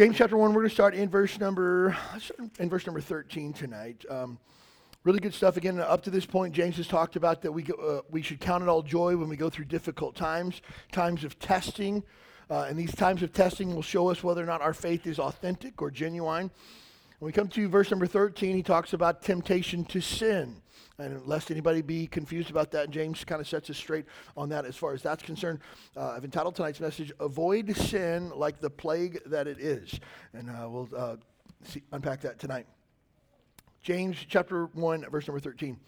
James chapter 1, we're going to start in verse number in verse number 13 tonight. Um, really good stuff. Again, up to this point, James has talked about that we, go, uh, we should count it all joy when we go through difficult times, times of testing. Uh, and these times of testing will show us whether or not our faith is authentic or genuine. When we come to verse number 13, he talks about temptation to sin. And lest anybody be confused about that, James kind of sets us straight on that as far as that's concerned. Uh, I've entitled tonight's message, Avoid Sin Like the Plague That It Is. And uh, we'll uh, see, unpack that tonight. James chapter 1, verse number 13.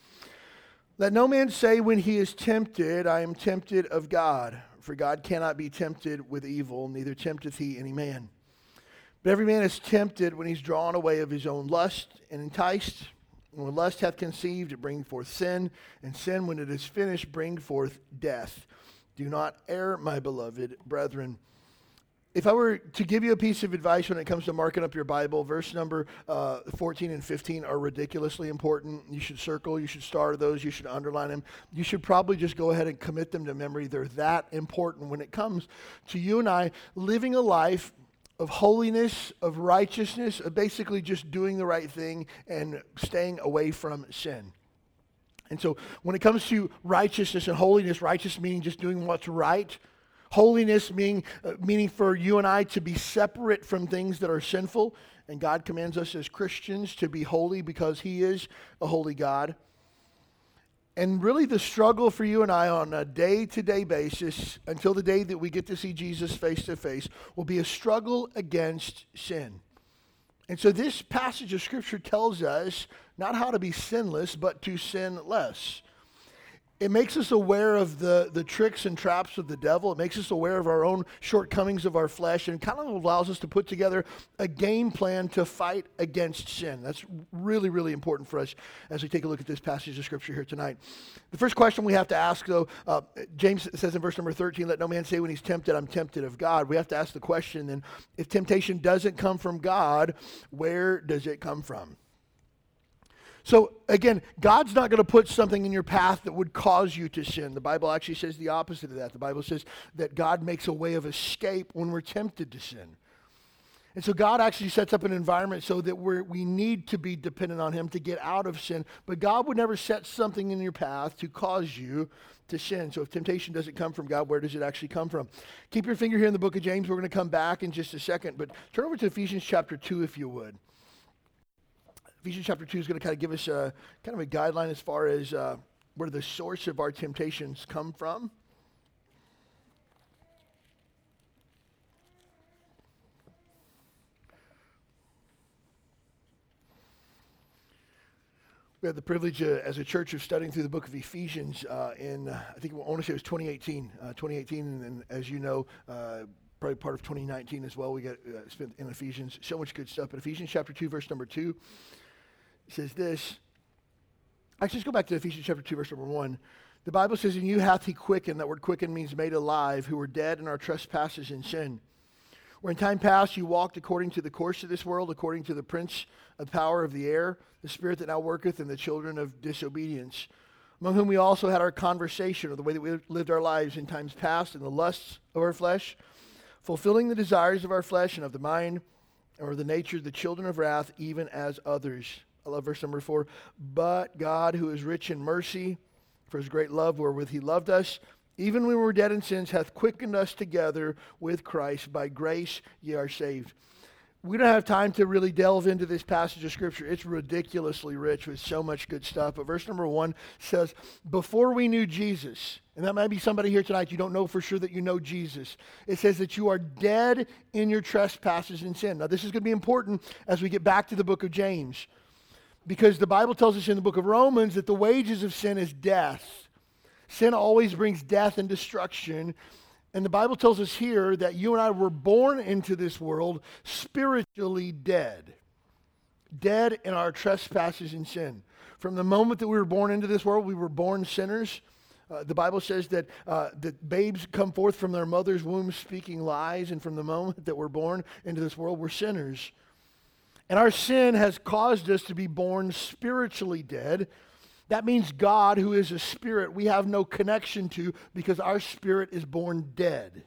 Let no man say when he is tempted, I am tempted of God. For God cannot be tempted with evil, neither tempteth he any man. But every man is tempted when he's drawn away of his own lust and enticed. And when lust hath conceived, it bringeth forth sin, and sin, when it is finished, bring forth death. Do not err, my beloved brethren. If I were to give you a piece of advice when it comes to marking up your Bible, verse number uh, 14 and 15 are ridiculously important. You should circle, you should star those, you should underline them. You should probably just go ahead and commit them to memory. They're that important when it comes to you and I living a life of holiness, of righteousness, of basically just doing the right thing and staying away from sin. And so when it comes to righteousness and holiness, righteous meaning just doing what's right. Holiness meaning, uh, meaning for you and I to be separate from things that are sinful. And God commands us as Christians to be holy because He is a holy God. And really, the struggle for you and I on a day to day basis until the day that we get to see Jesus face to face will be a struggle against sin. And so, this passage of Scripture tells us not how to be sinless, but to sin less it makes us aware of the, the tricks and traps of the devil. It makes us aware of our own shortcomings of our flesh and kind of allows us to put together a game plan to fight against sin. That's really, really important for us as we take a look at this passage of Scripture here tonight. The first question we have to ask, though, uh, James says in verse number 13, let no man say when he's tempted, I'm tempted of God. We have to ask the question then, if temptation doesn't come from God, where does it come from? So again, God's not going to put something in your path that would cause you to sin. The Bible actually says the opposite of that. The Bible says that God makes a way of escape when we're tempted to sin. And so God actually sets up an environment so that we we need to be dependent on Him to get out of sin. But God would never set something in your path to cause you to sin. So if temptation doesn't come from God, where does it actually come from? Keep your finger here in the book of James. We're going to come back in just a second. But turn over to Ephesians chapter 2, if you would. Ephesians chapter 2 is going to kind of give us a kind of a guideline as far as uh, where the source of our temptations come from. We had the privilege uh, as a church of studying through the book of Ephesians uh, in, uh, I think I want to say it was 2018. Uh, 2018, and, and, as you know, uh, probably part of 2019 as well. We got spent in Ephesians. So much good stuff. But Ephesians chapter 2, verse number 2 says this. Actually, let's go back to Ephesians chapter 2, verse number 1. The Bible says, In you hath he quickened. That word quickened means made alive, who were dead in our trespasses and sin. Where in time past you walked according to the course of this world, according to the prince of power of the air, the spirit that now worketh in the children of disobedience, among whom we also had our conversation, or the way that we lived our lives in times past, in the lusts of our flesh, fulfilling the desires of our flesh and of the mind, or the nature of the children of wrath, even as others. I love verse number four. But God, who is rich in mercy, for his great love wherewith he loved us, even when we were dead in sins, hath quickened us together with Christ. By grace ye are saved. We don't have time to really delve into this passage of Scripture. It's ridiculously rich with so much good stuff. But verse number one says, Before we knew Jesus, and that might be somebody here tonight, you don't know for sure that you know Jesus. It says that you are dead in your trespasses and sin. Now, this is going to be important as we get back to the book of James. Because the Bible tells us in the book of Romans that the wages of sin is death. Sin always brings death and destruction. And the Bible tells us here that you and I were born into this world spiritually dead. Dead in our trespasses and sin. From the moment that we were born into this world, we were born sinners. Uh, the Bible says that, uh, that babes come forth from their mother's womb speaking lies, and from the moment that we're born into this world, we're sinners. And our sin has caused us to be born spiritually dead. That means God, who is a spirit, we have no connection to because our spirit is born dead.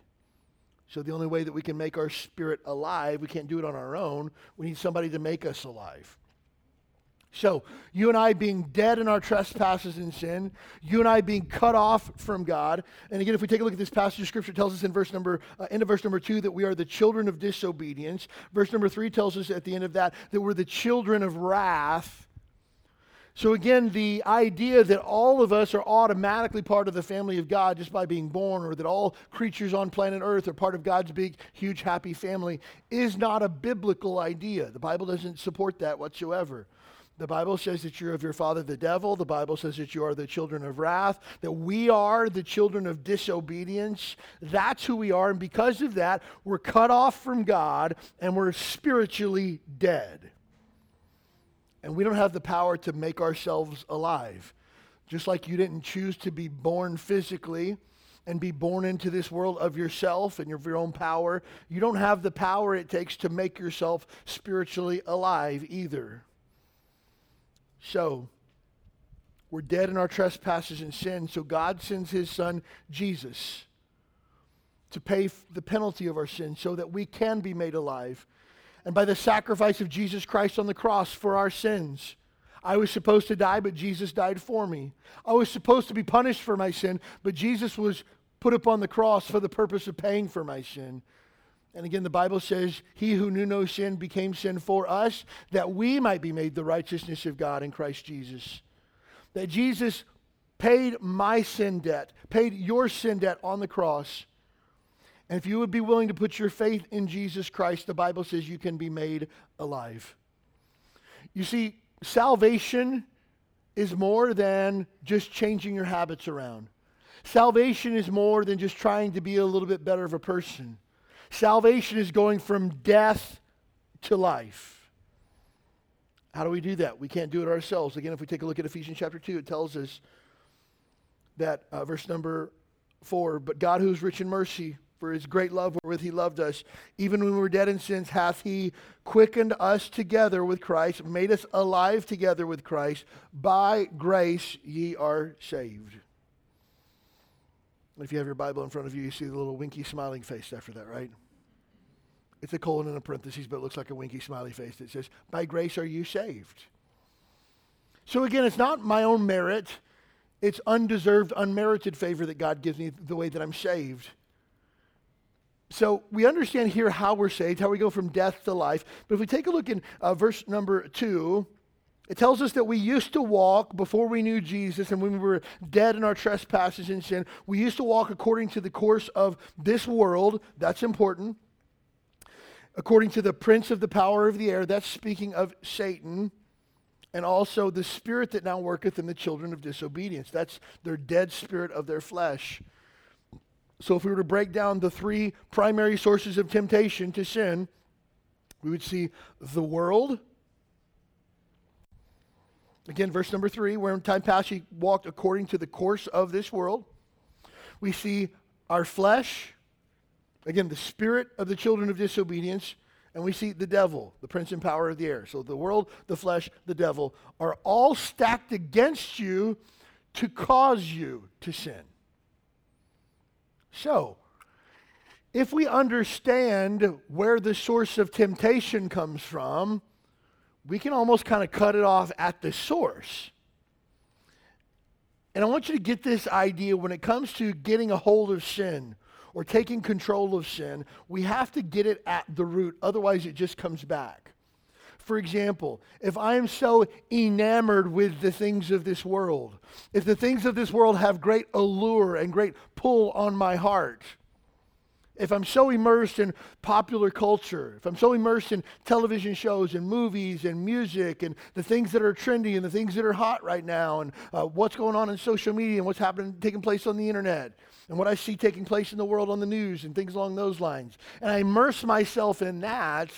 So the only way that we can make our spirit alive, we can't do it on our own. We need somebody to make us alive. So, you and I being dead in our trespasses and sin, you and I being cut off from God. And again, if we take a look at this passage of scripture, tells us in verse number, uh, end of verse number two, that we are the children of disobedience. Verse number three tells us at the end of that that we're the children of wrath. So again, the idea that all of us are automatically part of the family of God just by being born, or that all creatures on planet Earth are part of God's big, huge, happy family, is not a biblical idea. The Bible doesn't support that whatsoever. The Bible says that you're of your father the devil. The Bible says that you are the children of wrath, that we are the children of disobedience. That's who we are. And because of that, we're cut off from God and we're spiritually dead. And we don't have the power to make ourselves alive. Just like you didn't choose to be born physically and be born into this world of yourself and of your own power, you don't have the power it takes to make yourself spiritually alive either. So, we're dead in our trespasses and sin, so God sends his son, Jesus, to pay the penalty of our sin so that we can be made alive. And by the sacrifice of Jesus Christ on the cross for our sins, I was supposed to die, but Jesus died for me. I was supposed to be punished for my sin, but Jesus was put upon the cross for the purpose of paying for my sin. And again, the Bible says, He who knew no sin became sin for us, that we might be made the righteousness of God in Christ Jesus. That Jesus paid my sin debt, paid your sin debt on the cross. And if you would be willing to put your faith in Jesus Christ, the Bible says you can be made alive. You see, salvation is more than just changing your habits around. Salvation is more than just trying to be a little bit better of a person. Salvation is going from death to life. How do we do that? We can't do it ourselves. Again, if we take a look at Ephesians chapter 2, it tells us that, uh, verse number 4, but God who is rich in mercy, for his great love wherewith he loved us, even when we were dead in sins, hath he quickened us together with Christ, made us alive together with Christ. By grace ye are saved. If you have your Bible in front of you, you see the little winky smiling face after that, right? It's a colon and a parenthesis, but it looks like a winky smiley face that says, By grace are you saved. So again, it's not my own merit, it's undeserved, unmerited favor that God gives me the way that I'm saved. So we understand here how we're saved, how we go from death to life. But if we take a look in uh, verse number two, it tells us that we used to walk before we knew Jesus and when we were dead in our trespasses and sin. We used to walk according to the course of this world. That's important. According to the prince of the power of the air. That's speaking of Satan. And also the spirit that now worketh in the children of disobedience. That's their dead spirit of their flesh. So if we were to break down the three primary sources of temptation to sin, we would see the world Again, verse number three, where in time past he walked according to the course of this world. We see our flesh, again, the spirit of the children of disobedience, and we see the devil, the prince and power of the air. So the world, the flesh, the devil are all stacked against you to cause you to sin. So, if we understand where the source of temptation comes from, we can almost kind of cut it off at the source. And I want you to get this idea when it comes to getting a hold of sin or taking control of sin, we have to get it at the root. Otherwise, it just comes back. For example, if I am so enamored with the things of this world, if the things of this world have great allure and great pull on my heart, if I'm so immersed in popular culture, if I'm so immersed in television shows and movies and music and the things that are trendy and the things that are hot right now and uh, what's going on in social media and what's happening, taking place on the internet and what I see taking place in the world on the news and things along those lines, and I immerse myself in that,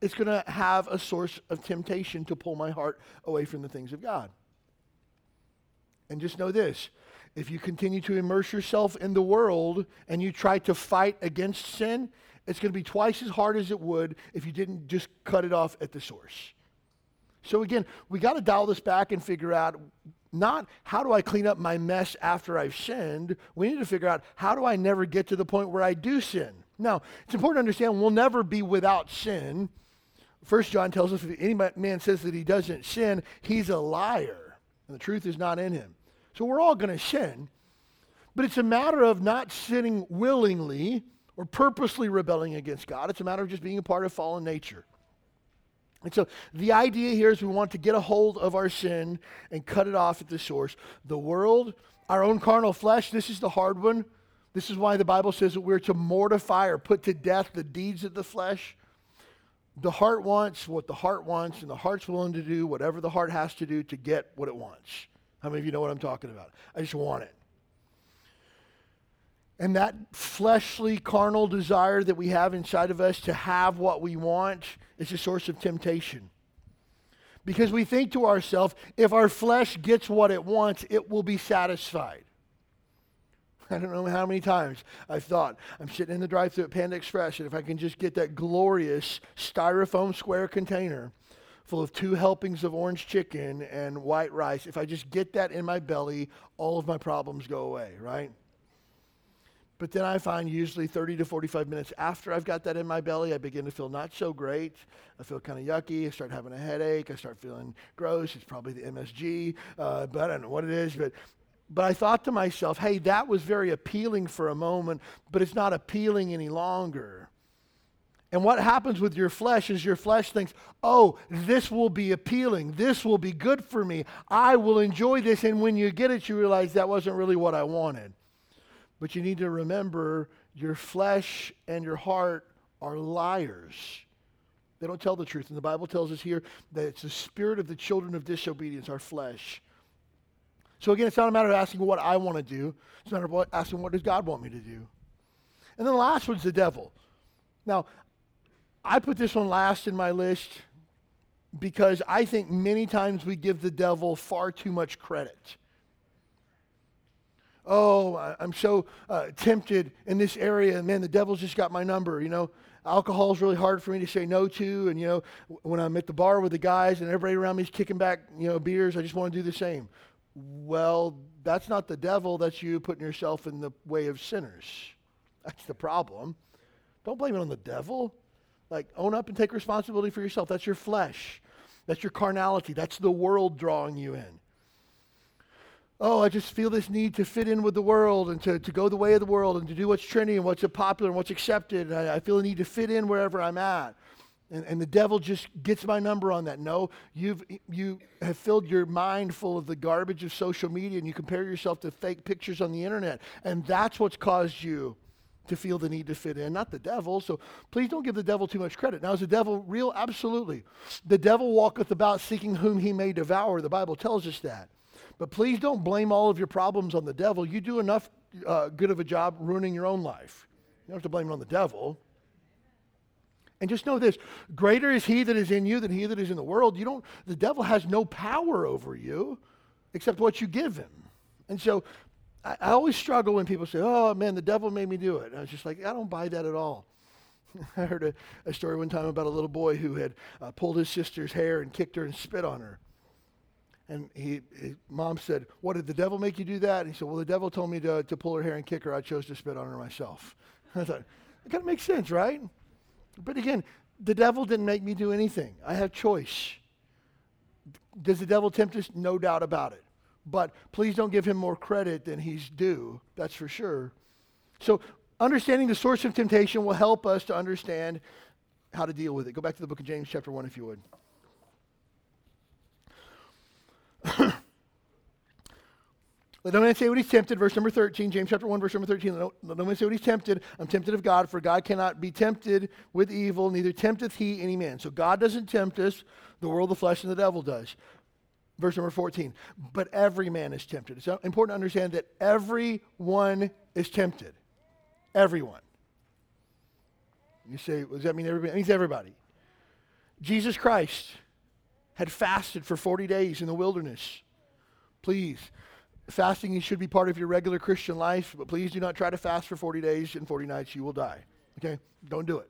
it's going to have a source of temptation to pull my heart away from the things of God. And just know this if you continue to immerse yourself in the world and you try to fight against sin, it's going to be twice as hard as it would if you didn't just cut it off at the source. So, again, we got to dial this back and figure out not how do I clean up my mess after I've sinned. We need to figure out how do I never get to the point where I do sin. Now, it's important to understand we'll never be without sin. First John tells us if any man says that he doesn't sin, he's a liar, and the truth is not in him. So we're all going to sin, but it's a matter of not sinning willingly or purposely rebelling against God. It's a matter of just being a part of fallen nature. And so the idea here is we want to get a hold of our sin and cut it off at the source. The world, our own carnal flesh, this is the hard one. This is why the Bible says that we're to mortify or put to death the deeds of the flesh. The heart wants what the heart wants, and the heart's willing to do whatever the heart has to do to get what it wants. How many of you know what I'm talking about? I just want it. And that fleshly, carnal desire that we have inside of us to have what we want is a source of temptation. Because we think to ourselves, if our flesh gets what it wants, it will be satisfied. I don't know how many times I've thought, I'm sitting in the drive thru at Panda Express, and if I can just get that glorious styrofoam square container full of two helpings of orange chicken and white rice. If I just get that in my belly, all of my problems go away, right? But then I find usually 30 to 45 minutes after I've got that in my belly, I begin to feel not so great. I feel kind of yucky. I start having a headache. I start feeling gross. It's probably the MSG, uh, but I don't know what it is. But, but I thought to myself, hey, that was very appealing for a moment, but it's not appealing any longer. And what happens with your flesh is your flesh thinks, oh, this will be appealing. This will be good for me. I will enjoy this. And when you get it, you realize that wasn't really what I wanted. But you need to remember your flesh and your heart are liars. They don't tell the truth. And the Bible tells us here that it's the spirit of the children of disobedience, our flesh. So again, it's not a matter of asking what I want to do. It's a matter of asking what does God want me to do. And then the last one's the devil. Now, I put this one last in my list because I think many times we give the devil far too much credit. Oh, I'm so uh, tempted in this area. Man, the devil's just got my number. You know, alcohol is really hard for me to say no to. And, you know, when I'm at the bar with the guys and everybody around me is kicking back, you know, beers, I just want to do the same. Well, that's not the devil. That's you putting yourself in the way of sinners. That's the problem. Don't blame it on the devil. Like, own up and take responsibility for yourself. That's your flesh. That's your carnality. That's the world drawing you in. Oh, I just feel this need to fit in with the world and to, to go the way of the world and to do what's trendy and what's popular and what's accepted. I, I feel a need to fit in wherever I'm at. And, and the devil just gets my number on that. No, you've, you have filled your mind full of the garbage of social media and you compare yourself to fake pictures on the internet. And that's what's caused you to feel the need to fit in, not the devil. So please don't give the devil too much credit. Now, is the devil real? Absolutely. The devil walketh about seeking whom he may devour. The Bible tells us that. But please don't blame all of your problems on the devil. You do enough uh, good of a job ruining your own life. You don't have to blame it on the devil. And just know this greater is he that is in you than he that is in the world. You don't, the devil has no power over you except what you give him. And so I, I always struggle when people say, oh man, the devil made me do it. And I was just like, I don't buy that at all. I heard a, a, story one time about a little boy who had uh, pulled his sister's hair and kicked her and spit on her. And he, his mom said, What did the devil make you do that? And he said, Well, the devil told me to, to pull her hair and kick her. I chose to spit on her myself. I thought, It kind of makes sense, right? But again, the devil didn't make me do anything. I have choice. Does the devil tempt us? No doubt about it. But please don't give him more credit than he's due, that's for sure. So, understanding the source of temptation will help us to understand how to deal with it. Go back to the book of James, chapter 1, if you would. Let no man say what he's tempted, verse number 13, James chapter 1, verse number 13. Let no, man say what he's tempted. I'm tempted of God, for God cannot be tempted with evil, neither tempteth he any man. So God doesn't tempt us, the world, the flesh, and the devil does. Verse number 14. But every man is tempted. It's important to understand that everyone is tempted. Everyone. You say, does that mean everybody? It means everybody. Jesus Christ had fasted for 40 days in the wilderness. Please, fasting should be part of your regular Christian life, but please do not try to fast for 40 days and 40 nights. You will die. Okay? Don't do it.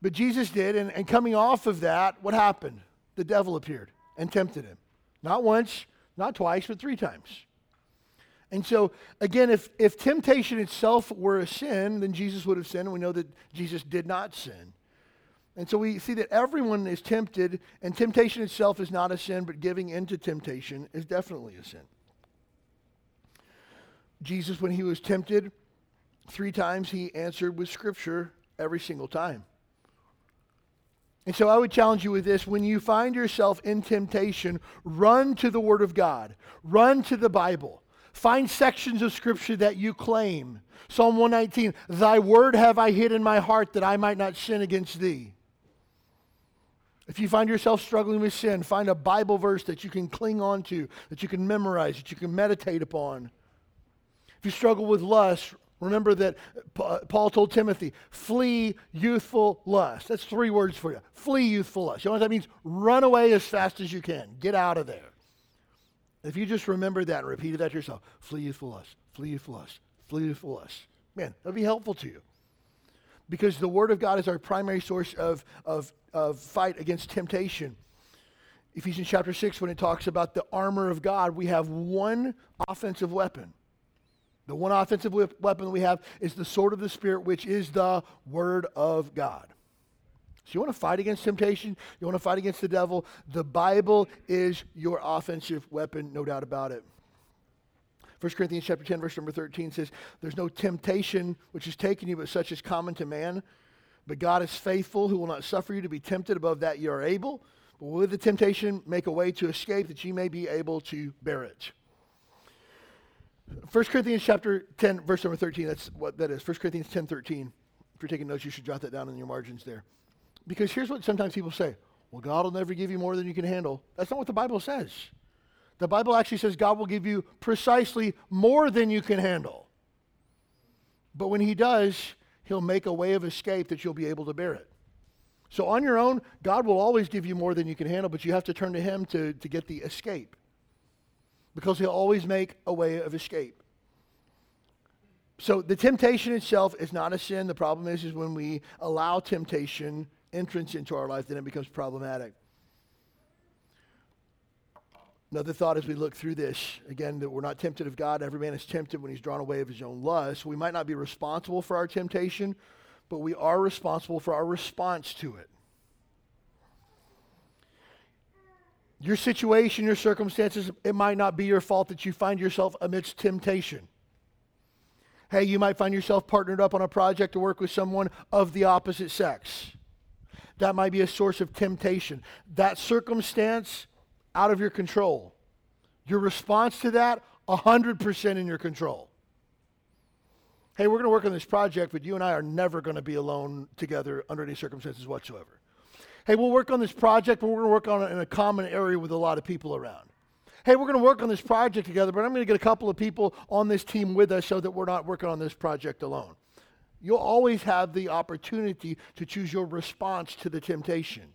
But Jesus did, and, and coming off of that, what happened? The devil appeared and tempted him. Not once, not twice, but three times. And so, again, if, if temptation itself were a sin, then Jesus would have sinned, we know that Jesus did not sin. And so we see that everyone is tempted, and temptation itself is not a sin, but giving into temptation is definitely a sin. Jesus, when he was tempted, three times he answered with Scripture every single time. And so I would challenge you with this when you find yourself in temptation, run to the Word of God, run to the Bible. Find sections of Scripture that you claim. Psalm 119 Thy word have I hid in my heart that I might not sin against thee. If you find yourself struggling with sin, find a Bible verse that you can cling on to, that you can memorize, that you can meditate upon. If you struggle with lust, remember that Paul told Timothy, flee youthful lust. That's three words for you. Flee youthful lust. You know what that means? Run away as fast as you can. Get out of there. If you just remember that and repeated that to yourself, flee youthful lust, flee youthful lust, flee youthful lust. Man, that'll be helpful to you because the Word of God is our primary source of, of, of fight against temptation. Ephesians chapter 6, when it talks about the armor of God, we have one offensive weapon. The one offensive weapon that we have is the sword of the Spirit, which is the Word of God. So you want to fight against temptation? You want to fight against the devil? The Bible is your offensive weapon, no doubt about it. 1 Corinthians chapter 10, verse number 13 says, There's no temptation which is taken you, but such is common to man. But God is faithful, who will not suffer you to be tempted above that you are able. But with the temptation, make a way to escape that you may be able to bear it. 1 Corinthians chapter 10, verse number 13, that's what that is. 1 Corinthians 10, 13. If you're taking notes, you should jot that down in your margins there. Because here's what sometimes people say well, God will never give you more than you can handle. That's not what the Bible says. The Bible actually says God will give you precisely more than you can handle. But when He does, He'll make a way of escape that you'll be able to bear it. So on your own, God will always give you more than you can handle, but you have to turn to Him to, to get the escape. Because He'll always make a way of escape. So the temptation itself is not a sin. The problem is, is when we allow temptation entrance into our life, then it becomes problematic. Another thought as we look through this, again, that we're not tempted of God. Every man is tempted when he's drawn away of his own lust. We might not be responsible for our temptation, but we are responsible for our response to it. Your situation, your circumstances, it might not be your fault that you find yourself amidst temptation. Hey, you might find yourself partnered up on a project to work with someone of the opposite sex. That might be a source of temptation. That circumstance out of your control. Your response to that, 100% in your control. Hey, we're going to work on this project, but you and I are never going to be alone together under any circumstances whatsoever. Hey, we'll work on this project, but we're going to work on it in a common area with a lot of people around. Hey, we're going to work on this project together, but I'm going to get a couple of people on this team with us so that we're not working on this project alone. You'll always have the opportunity to choose your response to the temptation.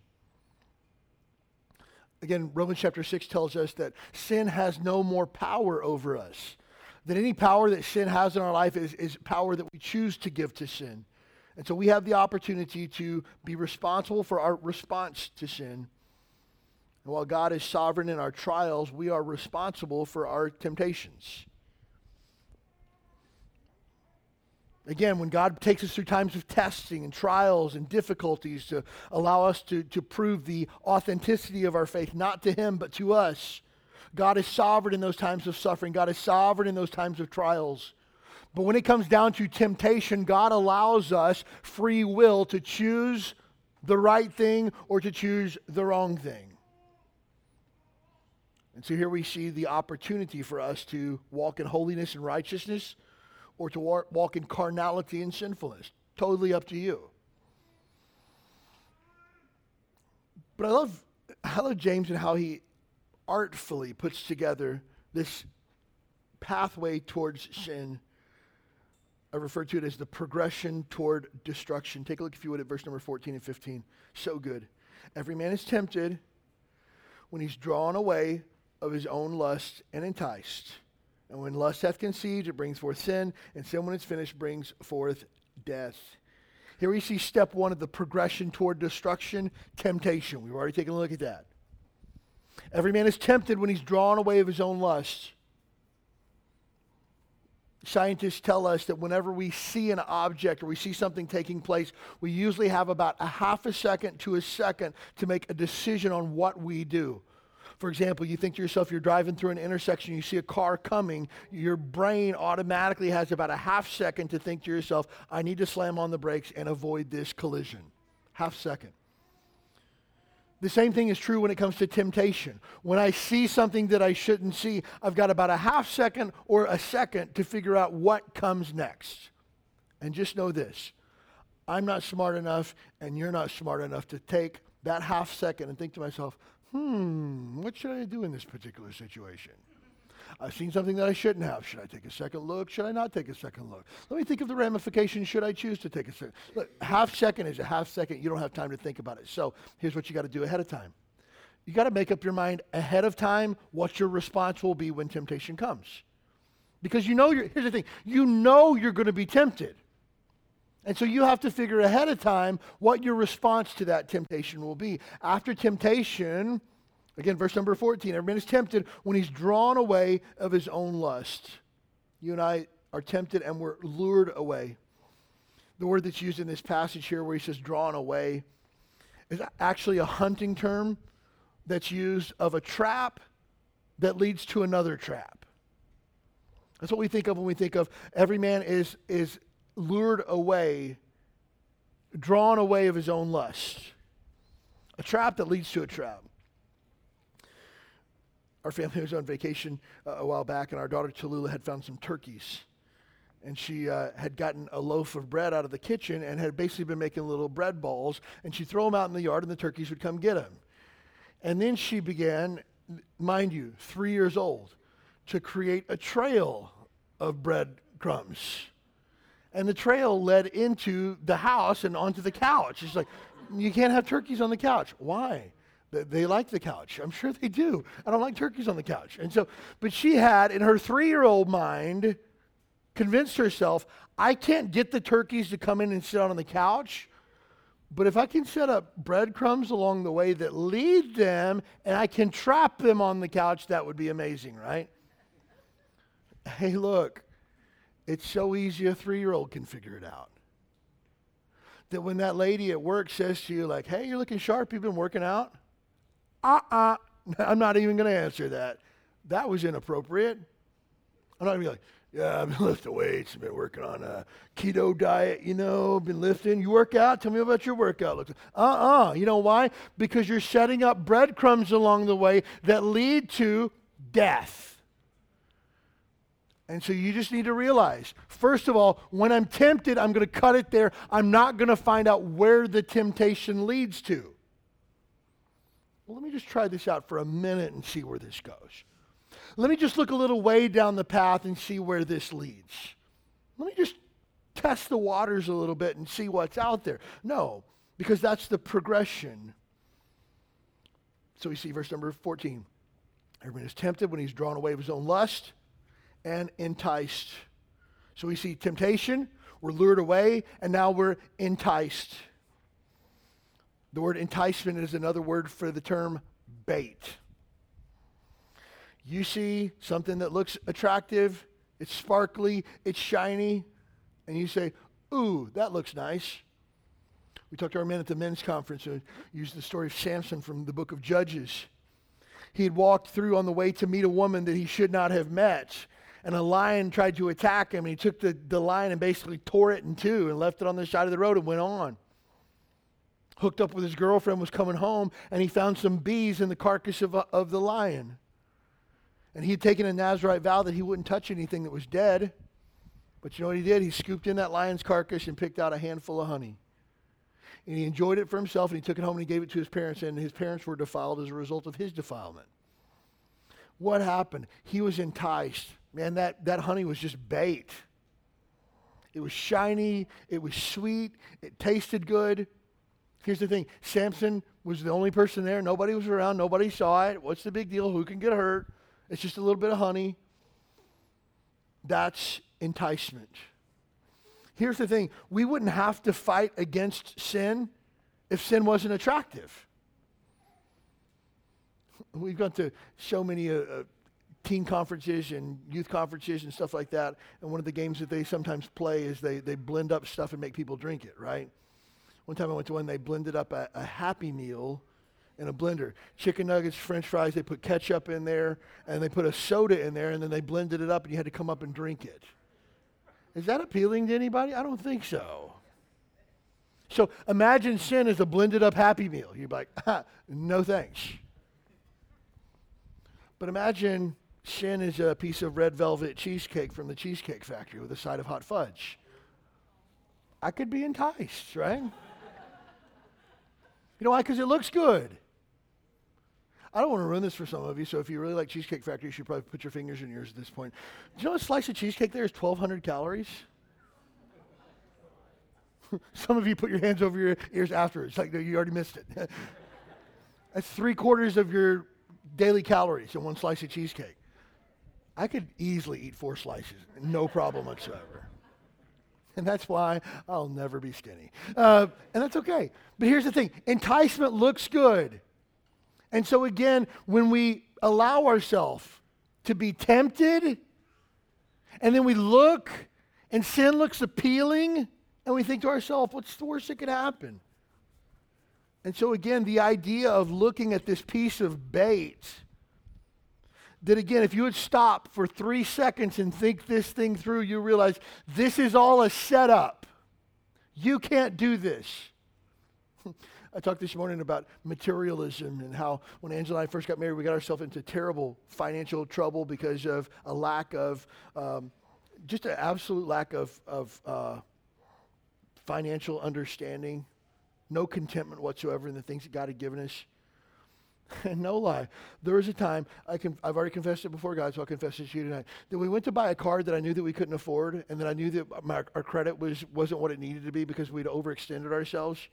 Again, Romans chapter 6 tells us that sin has no more power over us. That any power that sin has in our life is, is power that we choose to give to sin. And so we have the opportunity to be responsible for our response to sin. And while God is sovereign in our trials, we are responsible for our temptations. Again, when God takes us through times of testing and trials and difficulties to allow us to, to prove the authenticity of our faith, not to Him, but to us, God is sovereign in those times of suffering. God is sovereign in those times of trials. But when it comes down to temptation, God allows us free will to choose the right thing or to choose the wrong thing. And so here we see the opportunity for us to walk in holiness and righteousness or to walk in carnality and sinfulness. Totally up to you. But I love, I love James and how he artfully puts together this pathway towards sin. I refer to it as the progression toward destruction. Take a look, if you would, at verse number 14 and 15. So good. Every man is tempted when he's drawn away of his own lust and enticed. And when lust hath conceived, it brings forth sin, and sin, when it's finished, brings forth death. Here we see step one of the progression toward destruction temptation. We've already taken a look at that. Every man is tempted when he's drawn away of his own lust. Scientists tell us that whenever we see an object or we see something taking place, we usually have about a half a second to a second to make a decision on what we do. For example, you think to yourself, you're driving through an intersection, you see a car coming, your brain automatically has about a half second to think to yourself, I need to slam on the brakes and avoid this collision. Half second. The same thing is true when it comes to temptation. When I see something that I shouldn't see, I've got about a half second or a second to figure out what comes next. And just know this I'm not smart enough, and you're not smart enough to take that half second and think to myself, hmm, what should I do in this particular situation? I've seen something that I shouldn't have. Should I take a second look? Should I not take a second look? Let me think of the ramifications. Should I choose to take a second? Look, half second is a half second. You don't have time to think about it. So here's what you got to do ahead of time. You got to make up your mind ahead of time what your response will be when temptation comes. Because you know, you're, here's the thing you know you're going to be tempted. And so you have to figure ahead of time what your response to that temptation will be. After temptation, again, verse number 14, every man is tempted when he's drawn away of his own lust. You and I are tempted and we're lured away. The word that's used in this passage here, where he says drawn away, is actually a hunting term that's used of a trap that leads to another trap. That's what we think of when we think of every man is, is lured away, drawn away of his own lust. A trap that leads to a trap. Our family was on vacation uh, a while back, and our daughter Tallulah had found some turkeys. And she uh, had gotten a loaf of bread out of the kitchen and had basically been making little bread balls. And she'd throw them out in the yard, and the turkeys would come get them. And then she began, mind you, three years old, to create a trail of bread crumbs and the trail led into the house and onto the couch. She's like, you can't have turkeys on the couch. Why? They like the couch. I'm sure they do. I don't like turkeys on the couch. And so, but she had, in her three year old mind, convinced herself, I can't get the turkeys to come in and sit on the couch. But if I can set up breadcrumbs along the way that lead them and I can trap them on the couch, that would be amazing, right? Hey, look, it's so easy a three year old can figure it out. That when that lady at work says to you, like, hey, you're looking sharp, you've been working out? Uh uh-uh. uh, i am not even going to answer that. That was inappropriate. I'm not going to be like, yeah, I've been lifting weights, I've been working on a keto diet, you know, been lifting. You work out? Tell me about your workout. Uh uh-uh. uh. You know why? Because you're setting up breadcrumbs along the way that lead to death. And so you just need to realize, first of all, when I'm tempted, I'm going to cut it there. I'm not going to find out where the temptation leads to. Let me just try this out for a minute and see where this goes. Let me just look a little way down the path and see where this leads. Let me just test the waters a little bit and see what's out there. No, because that's the progression. So we see verse number 14. Everyone is tempted when he's drawn away of his own lust and enticed. So we see temptation, we're lured away, and now we're enticed. The word enticement is another word for the term bait. You see something that looks attractive, it's sparkly, it's shiny, and you say, Ooh, that looks nice. We talked to our men at the men's conference and used the story of Samson from the book of Judges. He had walked through on the way to meet a woman that he should not have met and a lion tried to attack him, and he took the, the lion and basically tore it in two and left it on the side of the road and went on. Hooked up with his girlfriend, was coming home, and he found some bees in the carcass of, uh, of the lion. And he had taken a Nazarite vow that he wouldn't touch anything that was dead. But you know what he did? He scooped in that lion's carcass and picked out a handful of honey. And he enjoyed it for himself and he took it home and he gave it to his parents, and his parents were defiled as a result of his defilement. What happened? He was enticed. Man, that, that honey was just bait. It was shiny, it was sweet, it tasted good. Here's the thing Samson was the only person there. Nobody was around. Nobody saw it. What's the big deal? Who can get hurt? It's just a little bit of honey. That's enticement. Here's the thing we wouldn't have to fight against sin if sin wasn't attractive. We've gone to so many uh, uh, teen conferences and youth conferences and stuff like that. And one of the games that they sometimes play is they, they blend up stuff and make people drink it, right? One time I went to one, they blended up a, a Happy Meal in a blender. Chicken nuggets, french fries, they put ketchup in there, and they put a soda in there, and then they blended it up, and you had to come up and drink it. Is that appealing to anybody? I don't think so. So imagine sin as a blended up Happy Meal. You're like, no thanks. But imagine sin is a piece of red velvet cheesecake from the Cheesecake Factory with a side of hot fudge. I could be enticed, right? You know why? Because it looks good. I don't want to ruin this for some of you, so if you really like Cheesecake Factory, you should probably put your fingers in yours at this point. Do you know a slice of cheesecake there is 1,200 calories? some of you put your hands over your ears afterwards, like you already missed it. That's three quarters of your daily calories in one slice of cheesecake. I could easily eat four slices, no problem whatsoever. And that's why I'll never be skinny. Uh, and that's okay. But here's the thing enticement looks good. And so, again, when we allow ourselves to be tempted, and then we look and sin looks appealing, and we think to ourselves, what's the worst that could happen? And so, again, the idea of looking at this piece of bait that again, if you would stop for three seconds and think this thing through, you realize this is all a setup. You can't do this. I talked this morning about materialism and how when Angela and I first got married, we got ourselves into terrible financial trouble because of a lack of, um, just an absolute lack of, of uh, financial understanding, no contentment whatsoever in the things that God had given us. And no lie, there was a time, I can, I've already confessed it before God, so I'll confess it to you tonight, that we went to buy a car that I knew that we couldn't afford, and that I knew that my, our credit was, wasn't what it needed to be because we'd overextended ourselves.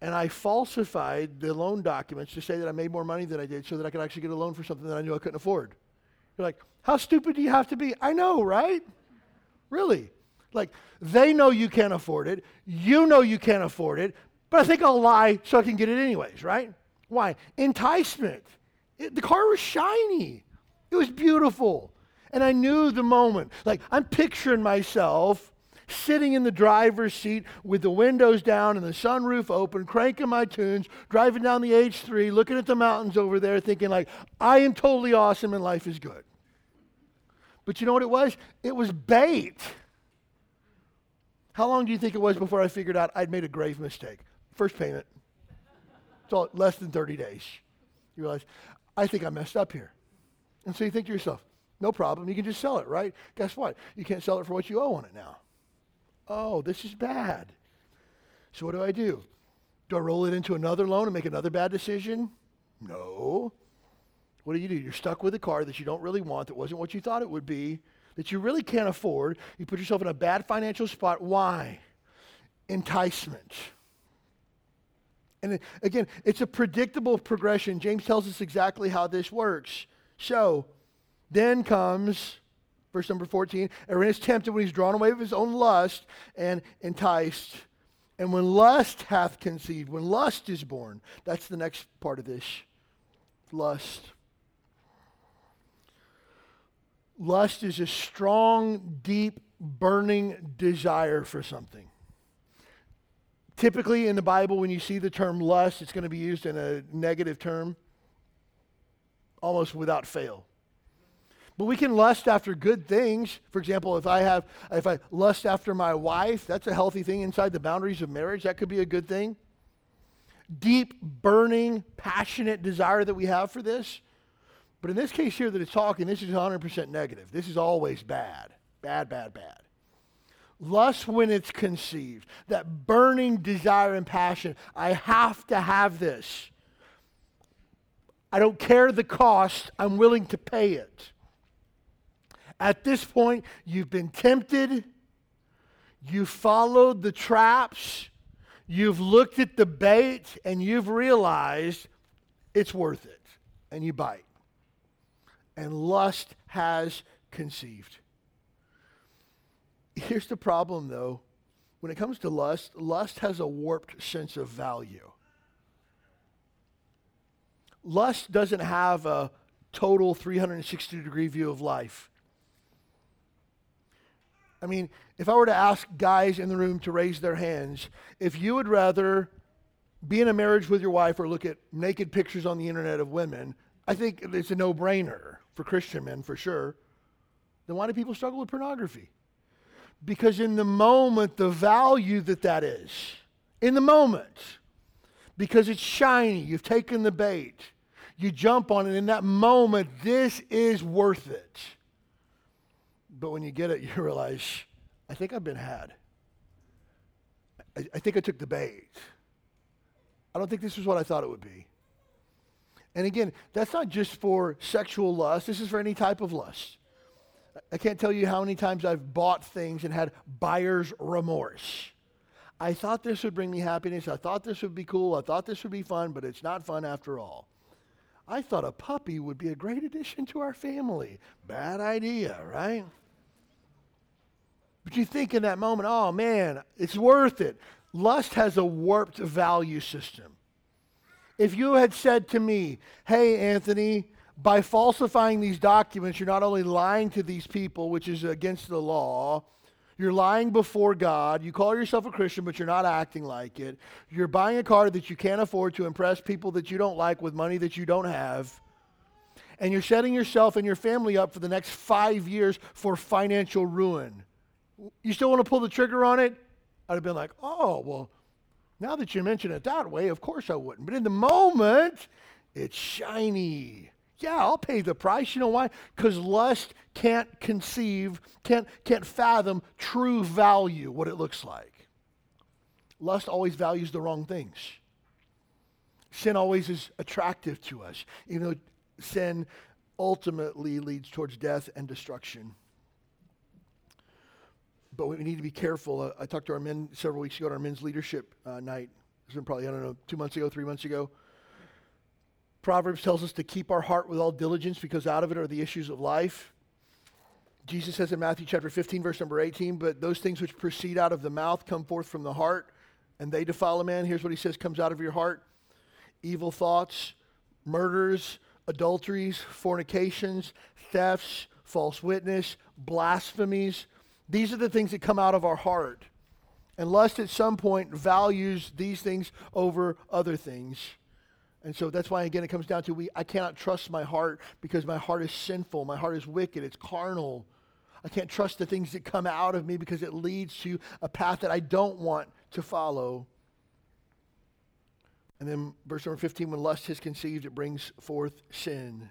And I falsified the loan documents to say that I made more money than I did so that I could actually get a loan for something that I knew I couldn't afford. You're like, how stupid do you have to be? I know, right? Really. Like, they know you can't afford it. You know you can't afford it. But I think I'll lie so I can get it anyways, right? Why? Enticement. It, the car was shiny, it was beautiful. And I knew the moment. Like, I'm picturing myself sitting in the driver's seat with the windows down and the sunroof open, cranking my tunes, driving down the H3, looking at the mountains over there, thinking, like, I am totally awesome and life is good. But you know what it was? It was bait. How long do you think it was before I figured out I'd made a grave mistake? First payment. It's less than 30 days. You realize, I think I messed up here. And so you think to yourself, no problem. You can just sell it, right? Guess what? You can't sell it for what you owe on it now. Oh, this is bad. So what do I do? Do I roll it into another loan and make another bad decision? No. What do you do? You're stuck with a car that you don't really want, that wasn't what you thought it would be, that you really can't afford. You put yourself in a bad financial spot. Why? Enticement. And again, it's a predictable progression. James tells us exactly how this works. So, then comes verse number 14 Aaron is tempted when he's drawn away of his own lust and enticed. And when lust hath conceived, when lust is born, that's the next part of this lust. Lust is a strong, deep, burning desire for something. Typically in the Bible, when you see the term lust, it's going to be used in a negative term almost without fail. But we can lust after good things. For example, if I have if I lust after my wife, that's a healthy thing inside the boundaries of marriage. That could be a good thing. Deep, burning, passionate desire that we have for this. But in this case here that it's talking, this is 100% negative. This is always bad. Bad, bad, bad. Lust when it's conceived, that burning desire and passion. I have to have this. I don't care the cost, I'm willing to pay it. At this point, you've been tempted, you followed the traps, you've looked at the bait, and you've realized it's worth it. And you bite. And lust has conceived. Here's the problem, though. When it comes to lust, lust has a warped sense of value. Lust doesn't have a total 360 degree view of life. I mean, if I were to ask guys in the room to raise their hands, if you would rather be in a marriage with your wife or look at naked pictures on the internet of women, I think it's a no brainer for Christian men for sure. Then why do people struggle with pornography? Because in the moment, the value that that is, in the moment, because it's shiny, you've taken the bait, you jump on it in that moment, this is worth it. But when you get it, you realize, I think I've been had. I, I think I took the bait. I don't think this is what I thought it would be. And again, that's not just for sexual lust, this is for any type of lust. I can't tell you how many times I've bought things and had buyer's remorse. I thought this would bring me happiness. I thought this would be cool. I thought this would be fun, but it's not fun after all. I thought a puppy would be a great addition to our family. Bad idea, right? But you think in that moment, oh man, it's worth it. Lust has a warped value system. If you had said to me, hey, Anthony, by falsifying these documents, you're not only lying to these people, which is against the law, you're lying before God. You call yourself a Christian, but you're not acting like it. You're buying a car that you can't afford to impress people that you don't like with money that you don't have. And you're setting yourself and your family up for the next five years for financial ruin. You still want to pull the trigger on it? I'd have been like, oh, well, now that you mention it that way, of course I wouldn't. But in the moment, it's shiny. Yeah, I'll pay the price. You know why? Because lust can't conceive, can't, can't fathom true value, what it looks like. Lust always values the wrong things. Sin always is attractive to us, even though sin ultimately leads towards death and destruction but we need to be careful. Uh, I talked to our men several weeks ago at our men's leadership uh, night. It's been probably, I don't know, two months ago, three months ago. Proverbs tells us to keep our heart with all diligence because out of it are the issues of life. Jesus says in Matthew chapter 15, verse number 18, but those things which proceed out of the mouth come forth from the heart, and they defile a man. Here's what he says comes out of your heart evil thoughts, murders, adulteries, fornications, thefts, false witness, blasphemies these are the things that come out of our heart. And lust at some point values these things over other things. And so that's why, again, it comes down to we, I cannot trust my heart because my heart is sinful. My heart is wicked. It's carnal. I can't trust the things that come out of me because it leads to a path that I don't want to follow. And then verse number 15 when lust is conceived, it brings forth sin.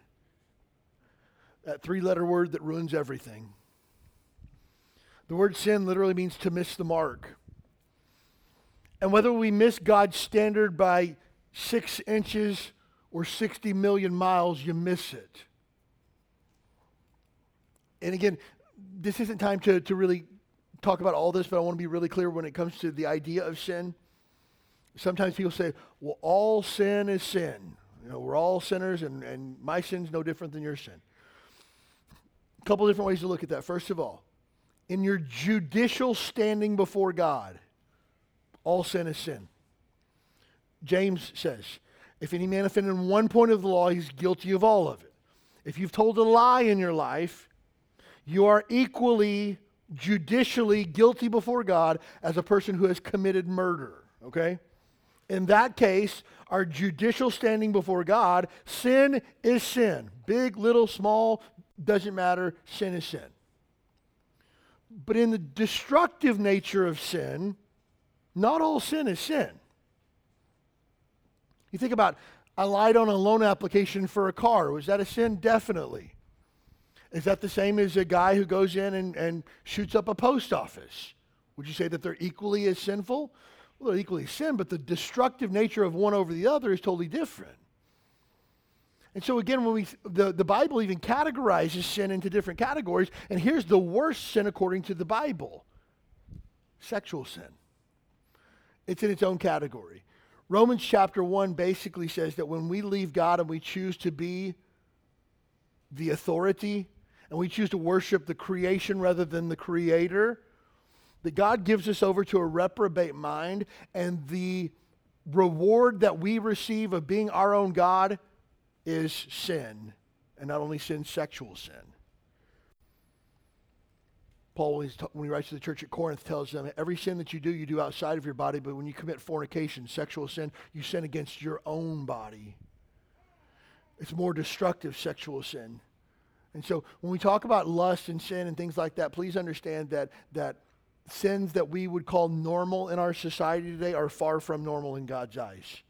That three letter word that ruins everything. The word sin literally means to miss the mark. And whether we miss God's standard by six inches or 60 million miles, you miss it. And again, this isn't time to, to really talk about all this, but I want to be really clear when it comes to the idea of sin. Sometimes people say, well, all sin is sin. You know, we're all sinners, and, and my sin's no different than your sin. A couple different ways to look at that. First of all, in your judicial standing before God, all sin is sin. James says, if any man offend in one point of the law, he's guilty of all of it. If you've told a lie in your life, you are equally judicially guilty before God as a person who has committed murder, okay? In that case, our judicial standing before God, sin is sin. Big, little, small, doesn't matter. Sin is sin. But in the destructive nature of sin, not all sin is sin. You think about I lied on a loan application for a car. Was that a sin? Definitely. Is that the same as a guy who goes in and, and shoots up a post office? Would you say that they're equally as sinful? Well, they're equally sin, but the destructive nature of one over the other is totally different. And so again, when we the, the Bible even categorizes sin into different categories, and here's the worst sin according to the Bible: sexual sin. It's in its own category. Romans chapter 1 basically says that when we leave God and we choose to be the authority and we choose to worship the creation rather than the creator, that God gives us over to a reprobate mind, and the reward that we receive of being our own God is sin, and not only sin, sexual sin. Paul, when, when he writes to the church at Corinth, tells them every sin that you do, you do outside of your body, but when you commit fornication, sexual sin, you sin against your own body. It's more destructive sexual sin. And so when we talk about lust and sin and things like that, please understand that, that sins that we would call normal in our society today are far from normal in God's eyes.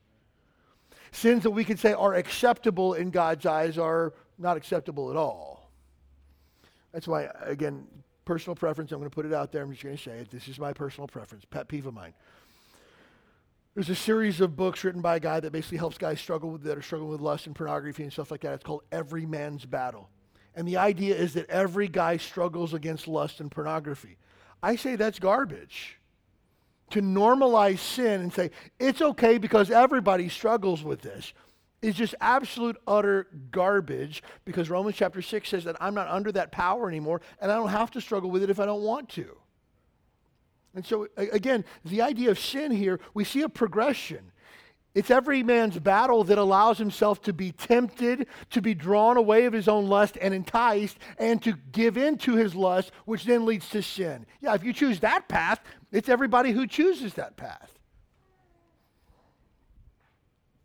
Sins that we could say are acceptable in God's eyes are not acceptable at all. That's why, again, personal preference, I'm going to put it out there. I'm just going to say it. This is my personal preference, pet peeve of mine. There's a series of books written by a guy that basically helps guys struggle with that are struggling with lust and pornography and stuff like that. It's called Every Man's Battle. And the idea is that every guy struggles against lust and pornography. I say that's garbage to normalize sin and say it's okay because everybody struggles with this is just absolute utter garbage because Romans chapter 6 says that I'm not under that power anymore and I don't have to struggle with it if I don't want to. And so, again, the idea of sin here, we see a progression. It's every man's battle that allows himself to be tempted, to be drawn away of his own lust and enticed, and to give in to his lust, which then leads to sin. Yeah, if you choose that path, it's everybody who chooses that path.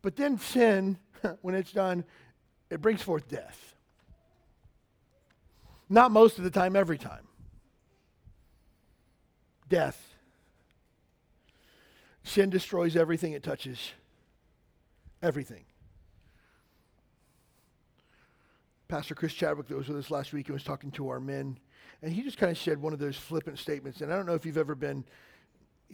But then sin, when it's done, it brings forth death. Not most of the time, every time. Death. Sin destroys everything it touches. Everything. Pastor Chris Chadwick, that was with us last week, and was talking to our men, and he just kind of said one of those flippant statements. And I don't know if you've ever been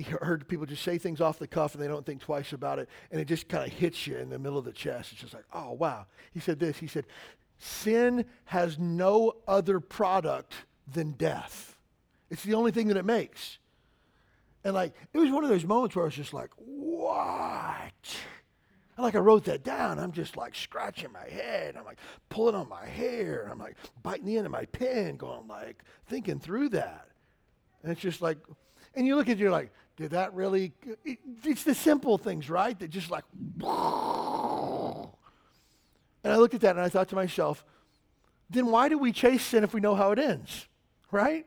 heard people just say things off the cuff and they don't think twice about it, and it just kind of hits you in the middle of the chest. It's just like, oh wow. He said this. He said, "Sin has no other product than death. It's the only thing that it makes." And like, it was one of those moments where I was just like, what? And like I wrote that down. I'm just like scratching my head. I'm like pulling on my hair. I'm like biting the end of my pen, going like thinking through that. And it's just like, and you look at it, you're like, did that really? It, it's the simple things, right? That just like. And I looked at that and I thought to myself, then why do we chase sin if we know how it ends, right?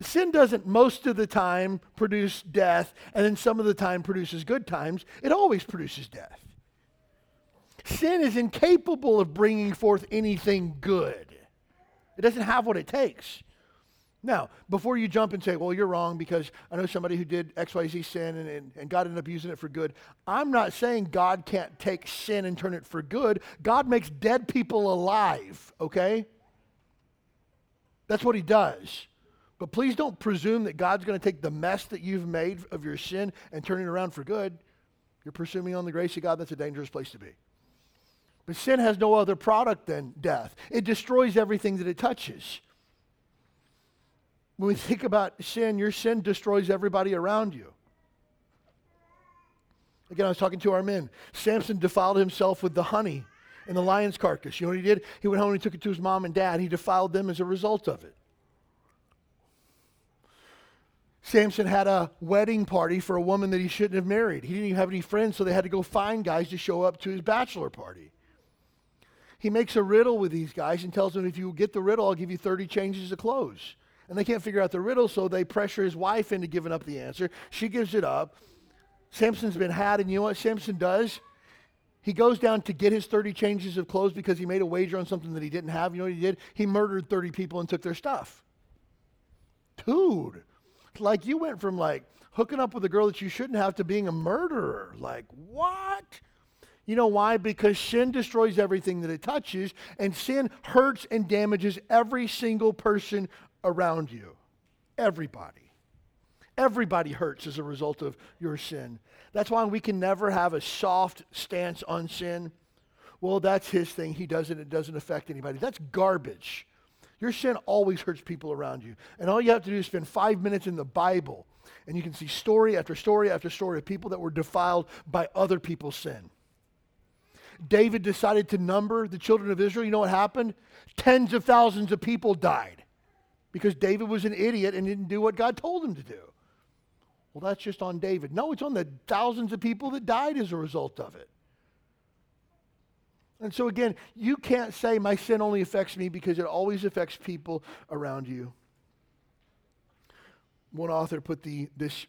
Sin doesn't most of the time produce death, and then some of the time produces good times. It always produces death. Sin is incapable of bringing forth anything good, it doesn't have what it takes. Now, before you jump and say, well, you're wrong because I know somebody who did XYZ sin and, and, and, God ended up using it for good, I'm not saying God can't take sin and turn it for good. God makes dead people alive, okay? That's what he does. But please don't presume that God's going to take the mess that you've made of your sin and turn it around for good. You're presuming on the grace of God. That's a dangerous place to be. But sin has no other product than death, it destroys everything that it touches. When we think about sin, your sin destroys everybody around you. Again, I was talking to our men. Samson defiled himself with the honey in the lion's carcass. You know what he did? He went home and he took it to his mom and dad. He defiled them as a result of it. Samson had a wedding party for a woman that he shouldn't have married. He didn't even have any friends, so they had to go find guys to show up to his bachelor party. He makes a riddle with these guys and tells them, if you get the riddle, I'll give you 30 changes of clothes. And they can't figure out the riddle, so they pressure his wife into giving up the answer. She gives it up. Samson's been had, and you know what Samson does? He goes down to get his 30 changes of clothes because he made a wager on something that he didn't have. You know what he did? He murdered 30 people and took their stuff. Dude, like you went from like hooking up with a girl that you shouldn't have to being a murderer. Like, what? You know why? Because sin destroys everything that it touches, and sin hurts and damages every single person around you. Everybody. Everybody hurts as a result of your sin. That's why we can never have a soft stance on sin. Well, that's his thing. He does it, it doesn't affect anybody. That's garbage. Your sin always hurts people around you. And all you have to do is spend five minutes in the Bible, and you can see story after story after story of people that were defiled by other people's sin. David decided to number the children of Israel, you know what happened? Tens of thousands of people died because David was an idiot and didn't do what God told him to do. Well, that's just on David. No, it's on the thousands of people that died as a result of it. And so, again, you can't say my sin only affects me because it always affects people around you. One author put the, this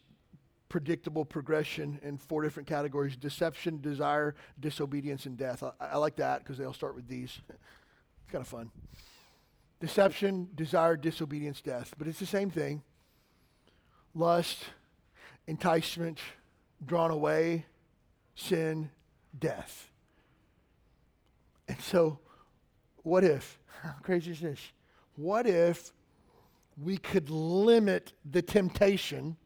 predictable progression in four different categories deception, desire, disobedience, and death. I, I like that because they all start with these. It's kind of fun. Deception, desire, disobedience, death. But it's the same thing lust, enticement, drawn away, sin, death. And so, what if, how crazy is this? What if we could limit the temptation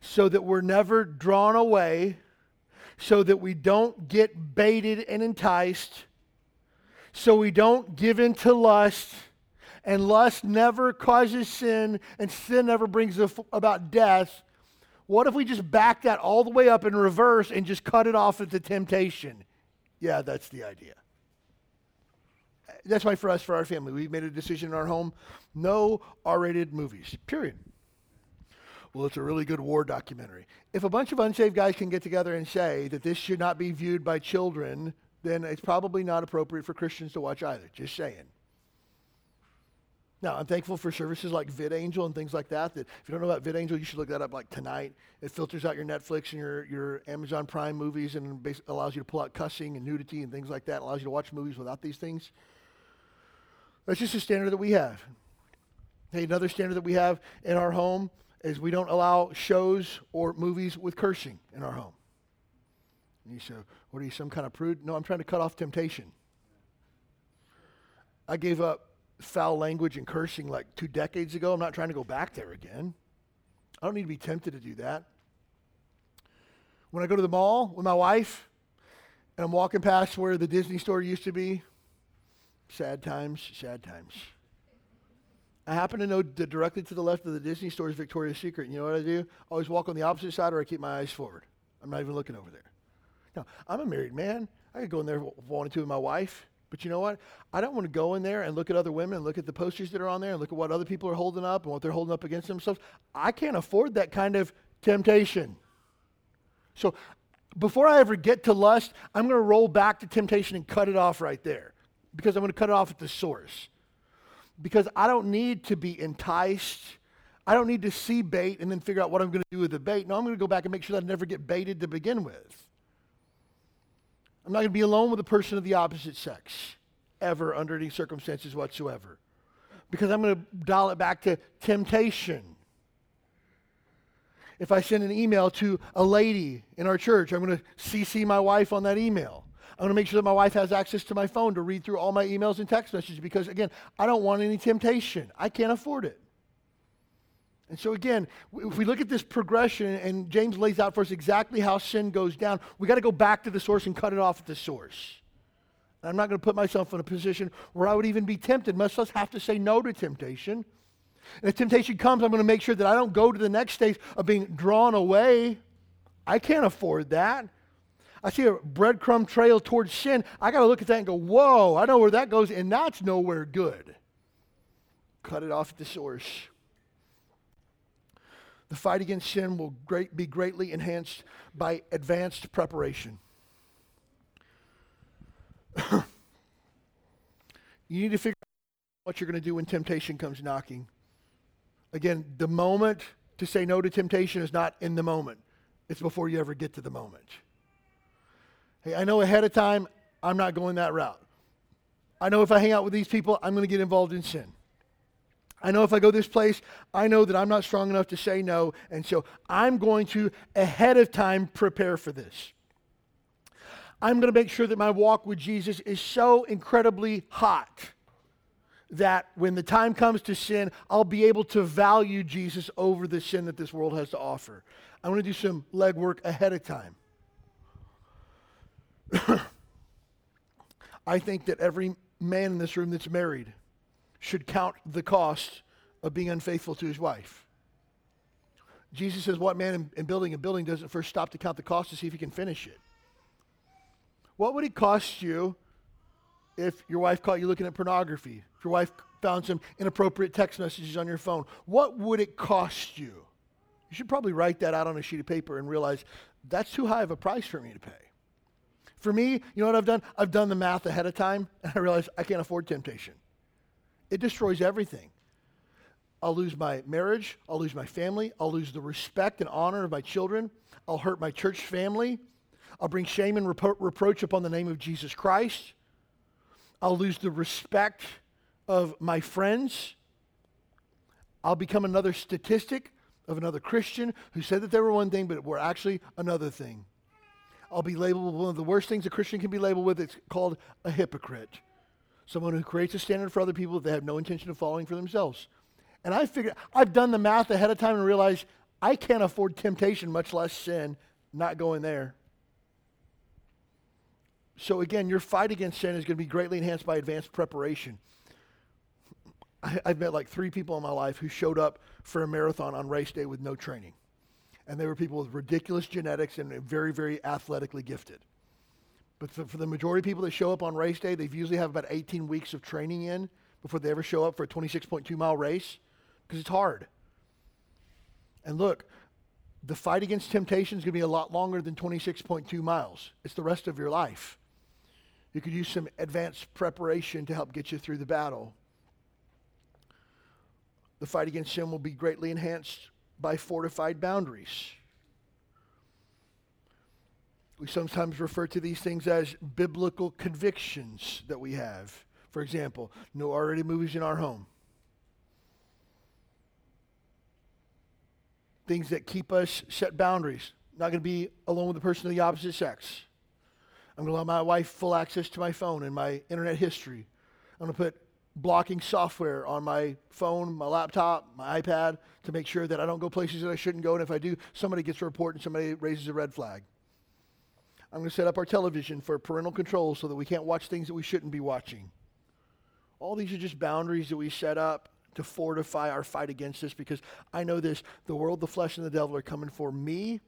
so that we're never drawn away, so that we don't get baited and enticed, so we don't give in to lust, and lust never causes sin, and sin never brings about death. What if we just back that all the way up in reverse and just cut it off at the temptation? Yeah, that's the idea. That's why for us, for our family, we've made a decision in our home no R rated movies, period well, it's a really good war documentary. If a bunch of unsaved guys can get together and say that this should not be viewed by children, then it's probably not appropriate for Christians to watch either. Just saying. Now, I'm thankful for services like VidAngel and things like that. That if you don't know about VidAngel, you should look that up like tonight. It filters out your Netflix and your, your Amazon Prime movies and allows you to pull out cussing and nudity and things like that. It allows you to watch movies without these things. That's just a standard that we have. Hey, another standard that we have in our home is we don't allow shows or movies with cursing in our home. And you say, what are you, some kind of prude? No, I'm trying to cut off temptation. I gave up foul language and cursing like two decades ago. I'm not trying to go back there again. I don't need to be tempted to do that. When I go to the mall with my wife and I'm walking past where the Disney store used to be, sad times, sad times. I happen to know that directly to the left of the Disney store is Victoria's Secret. You know what I do? I always walk on the opposite side or I keep my eyes forward. I'm not even looking over there. Now, I'm a married man. I could go in there wanted to with my wife. But you know what? I don't want to go in there and look at other women and look at the posters that are on there and look at what other people are holding up and what they're holding up against themselves. I can't afford that kind of temptation. So before I ever get to lust, I'm going to roll back to temptation and cut it off right there because I'm going to cut it off at the source because I don't need to be enticed. I don't need to see bait and then figure out what I'm going to do with the bait. No, I'm going to go back and make sure that I never get baited to begin with. I'm not going to be alone with a person of the opposite sex ever under any circumstances whatsoever because I'm going to dial it back to temptation. If I send an email to a lady in our church, I'm going to CC my wife on that email. I'm going to make sure that my wife has access to my phone to read through all my emails and text messages because, again, I don't want any temptation. I can't afford it. And so, again, if we look at this progression, and James lays out for us exactly how sin goes down, we got to go back to the source and cut it off at the source. I'm not going to put myself in a position where I would even be tempted, much less have to say no to temptation. And if temptation comes, I'm going to make sure that I don't go to the next stage of being drawn away. I can't afford that. I see a breadcrumb trail towards sin, I got to look at that and go, whoa, I know where that goes, and that's nowhere good. Cut it off at the source. The fight against sin will great, be greatly enhanced by advanced preparation. you need to figure out what you're going to do when temptation comes knocking. Again, the moment to say no to temptation is not in the moment, it's before you ever get to the moment. Hey, I know ahead of time I'm not going that route. I know if I hang out with these people, I'm going to get involved in sin. I know if I go this place, I know that I'm not strong enough to say no. And so I'm going to, ahead of time, prepare for this. I'm going to make sure that my walk with Jesus is so incredibly hot that when the time comes to sin, I'll be able to value Jesus over the sin that this world has to offer. I'm going to do some legwork ahead of time. I think that every man in this room that's married should count the cost of being unfaithful to his wife. Jesus says, What man in, in building a building doesn't first stop to count the cost to see if he can finish it? What would it cost you if your wife caught you looking at pornography? If your wife found some inappropriate text messages on your phone? What would it cost you? You should probably write that out on a sheet of paper and realize that's too high of a price for me to pay. For me, you know what I've done? I've done the math ahead of time, and I realize I can't afford temptation. It destroys everything. I'll lose my marriage. I'll lose my family. I'll lose the respect and honor of my children. I'll hurt my church family. I'll bring shame and repro- reproach upon the name of Jesus Christ. I'll lose the respect of my friends. I'll become another statistic of another Christian who said that they were one thing, but were actually another thing. I'll be labeled one of the worst things a Christian can be labeled with. It's called a hypocrite. Someone who creates a standard for other people that they have no intention of following for themselves. And I figured, I've done the math ahead of time and realized I can't afford temptation, much less sin, not going there. So again, your fight against sin is going to be greatly enhanced by advanced preparation. I, have met like three people in my life who showed up for a marathon on race day with no training. And they were people with ridiculous genetics and very, very athletically gifted. But for, the majority of people that show up on race day, they usually have about 18 weeks of training in before they ever show up for a 26.2 mile race because it's hard. And look, the fight against temptation is going to be a lot longer than 26.2 miles. It's the rest of your life. You could use some advanced preparation to help get you through the battle. The fight against sin will be greatly enhanced by fortified boundaries. We sometimes refer to these things as biblical convictions that we have. For example, no R-rated movies in our home. things that keep us set boundaries. Not going to be alone with the person of the opposite sex. I'm going to allow my wife full access to my phone and my internet history. I'm going to put blocking software on my phone, my laptop, my iPad to make sure that I don't go places that I shouldn't go. And if I do, somebody gets a report and somebody raises a red flag. I'm going to set up our television for parental control so that we can't watch things that we shouldn't be watching. All these are just boundaries that we set up to fortify our fight against this because I know this the world, the flesh, and the devil are coming for me,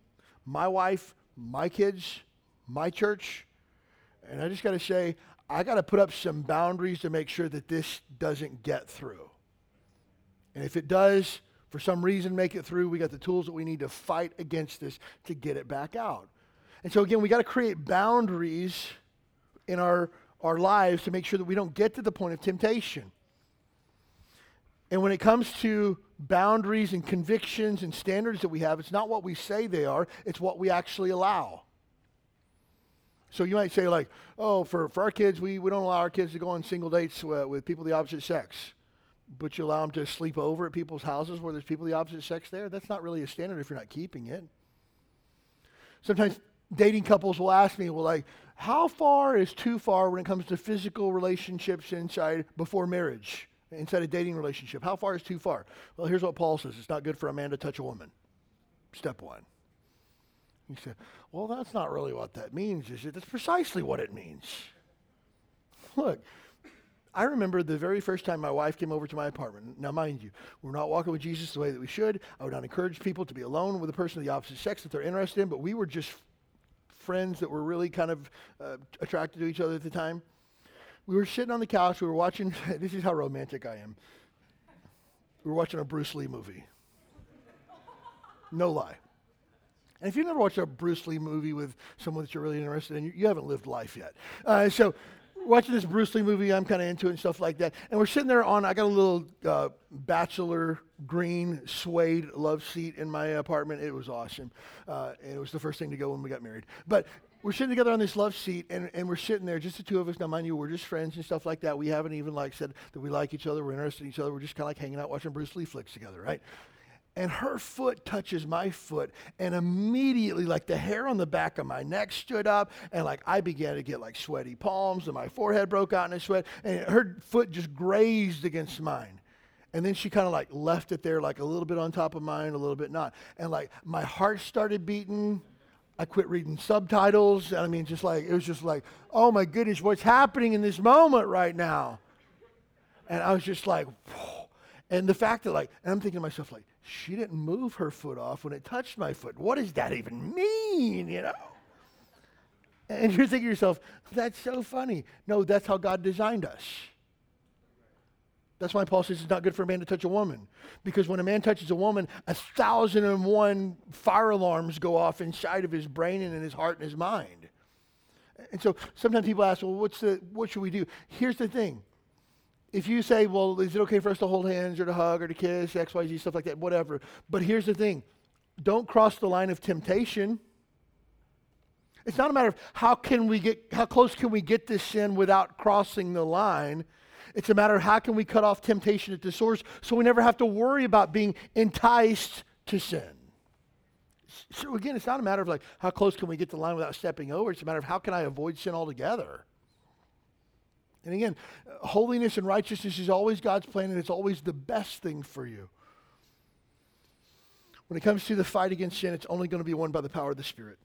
my wife, my kids, my church. And I just got to say, I got to put up some boundaries to make sure that this doesn't get through. And if it does, for some reason, make it through, we got the tools that we need to fight against this to get it back out. And so, again, we got to create boundaries in our, our lives to make sure that we don't get to the point of temptation. And when it comes to boundaries and convictions and standards that we have, it's not what we say they are, it's what we actually allow. So you might say, like, oh, for, for our kids, we, we don't allow our kids to go on single dates with people of the opposite sex. But you allow them to sleep over at people's houses where there's people of the opposite sex there. That's not really a standard if you're not keeping it. Sometimes dating couples will ask me, well, like, how far is too far when it comes to physical relationships inside before marriage? inside a dating relationship. How far is too far? Well, here's what Paul says it's not good for a man to touch a woman. Step one. He said, Well, that's not really what that means, is it? That's precisely what it means. Look, I remember the very first time my wife came over to my apartment. Now, mind you, we're not walking with Jesus the way that we should. I would not encourage people to be alone with a person of the opposite sex that they're interested in, but we were just friends that were really kind of uh, attracted to each other at the time we were sitting on the couch. We were watching. this is how romantic I am. We were watching a Bruce Lee movie. No lie. And if you've never watched a Bruce Lee movie with someone that you're really interested in, you, you haven't lived life yet. Uh, so, watching this Bruce Lee movie, I'm kind of into it and stuff like that. And we're sitting there on, I got a little uh, bachelor green suede love seat in my apartment. It was awesome. Uh, and it was the first thing to go when we got married. But we're sitting together on this love seat and, and we're sitting there, just the two of us. Now, mind you, we're just friends and stuff like that. We haven't even like said that we like each other, we're interested in each other. We're just kind of like hanging out watching Bruce Lee flicks together, right? And her foot touches my foot and immediately like the hair on the back of my neck stood up and like i began to get like sweaty palms and my forehead broke out in a sweat and her foot just grazed against mine. And then she kind of like left it there like a little bit on top of mine a little bit not. And like my heart started beating. I quit reading subtitles. I mean just like it was just like oh my goodness what's happening in this moment right now? And i was just like Whoa. and the fact that like and i'm thinking to myself like she didn't move her foot off when it touched my foot. What does that even mean, you know? And you're thinking to yourself, that's so funny. No, that's how God designed us. That's why Paul says it's not good for a man to touch a woman. Because when a man touches a woman, a thousand and one fire alarms go off inside of his brain and in his heart and his mind. And so sometimes people ask, well, what's the, what should we do? Here's the thing if you say, well, is it okay for us to hold hands or to hug or to kiss, X, Y, Z, stuff like that, whatever. But here's the thing don't cross the line of temptation. It's not a matter of how can we get how close can we get this sin without crossing the line. It's a matter of how can we cut off temptation at the source so we never have to worry about being enticed to sin. So again, it's not a matter of like how close can we get to the line without stepping over. It's a matter of how can I avoid sin altogether. And again, holiness and righteousness is always God's plan, and it's always the best thing for you. When it comes to the fight against sin, it's only going to be won by the power of the Spirit.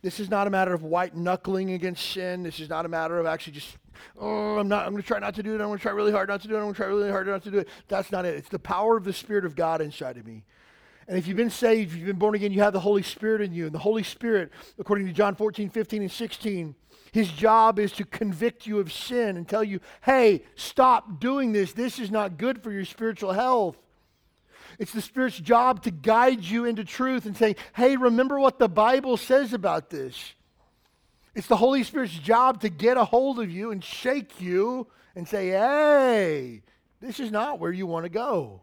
This is not a matter of white knuckling against sin. This is not a matter of actually just, oh, I'm not, I'm going to try not to do it. I'm going to try really hard not to do it. I'm going to try really hard not to do it. That's not it. It's the power of the Spirit of God inside of me. And if you've been saved, if you've been born again, you have the Holy Spirit in you. And the Holy Spirit, according to John 14, 15, and 16, his job is to convict you of sin and tell you, hey, stop doing this. This is not good for your spiritual health. It's the Spirit's job to guide you into truth and say, hey, remember what the Bible says about this. It's the Holy Spirit's job to get a hold of you and shake you and say, hey, this is not where you want to go.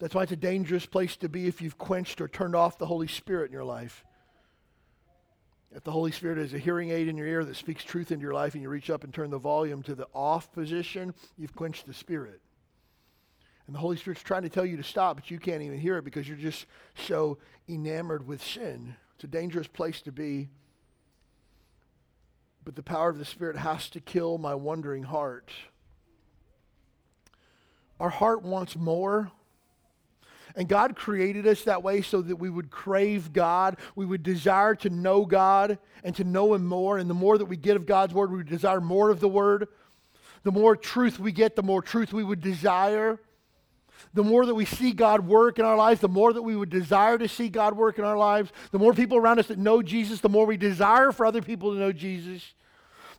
That's why it's a dangerous place to be if you've quenched or turned off the Holy Spirit in your life. If the Holy Spirit is a hearing aid in your ear that speaks truth into your life and you reach up and turn the volume to the off position, you've quenched the Spirit. And the Holy Spirit's trying to tell you to stop, but you can't even hear it because you're just so enamored with sin. It's a dangerous place to be. But the power of the Spirit has to kill my wandering heart. Our heart wants more. And God created us that way so that we would crave God. We would desire to know God and to know Him more. And the more that we get of God's Word, we would desire more of the Word. The more truth we get, the more truth we would desire. The more that we see God work in our lives, the more that we would desire to see God work in our lives. The more people around us that know Jesus, the more we desire for other people to know Jesus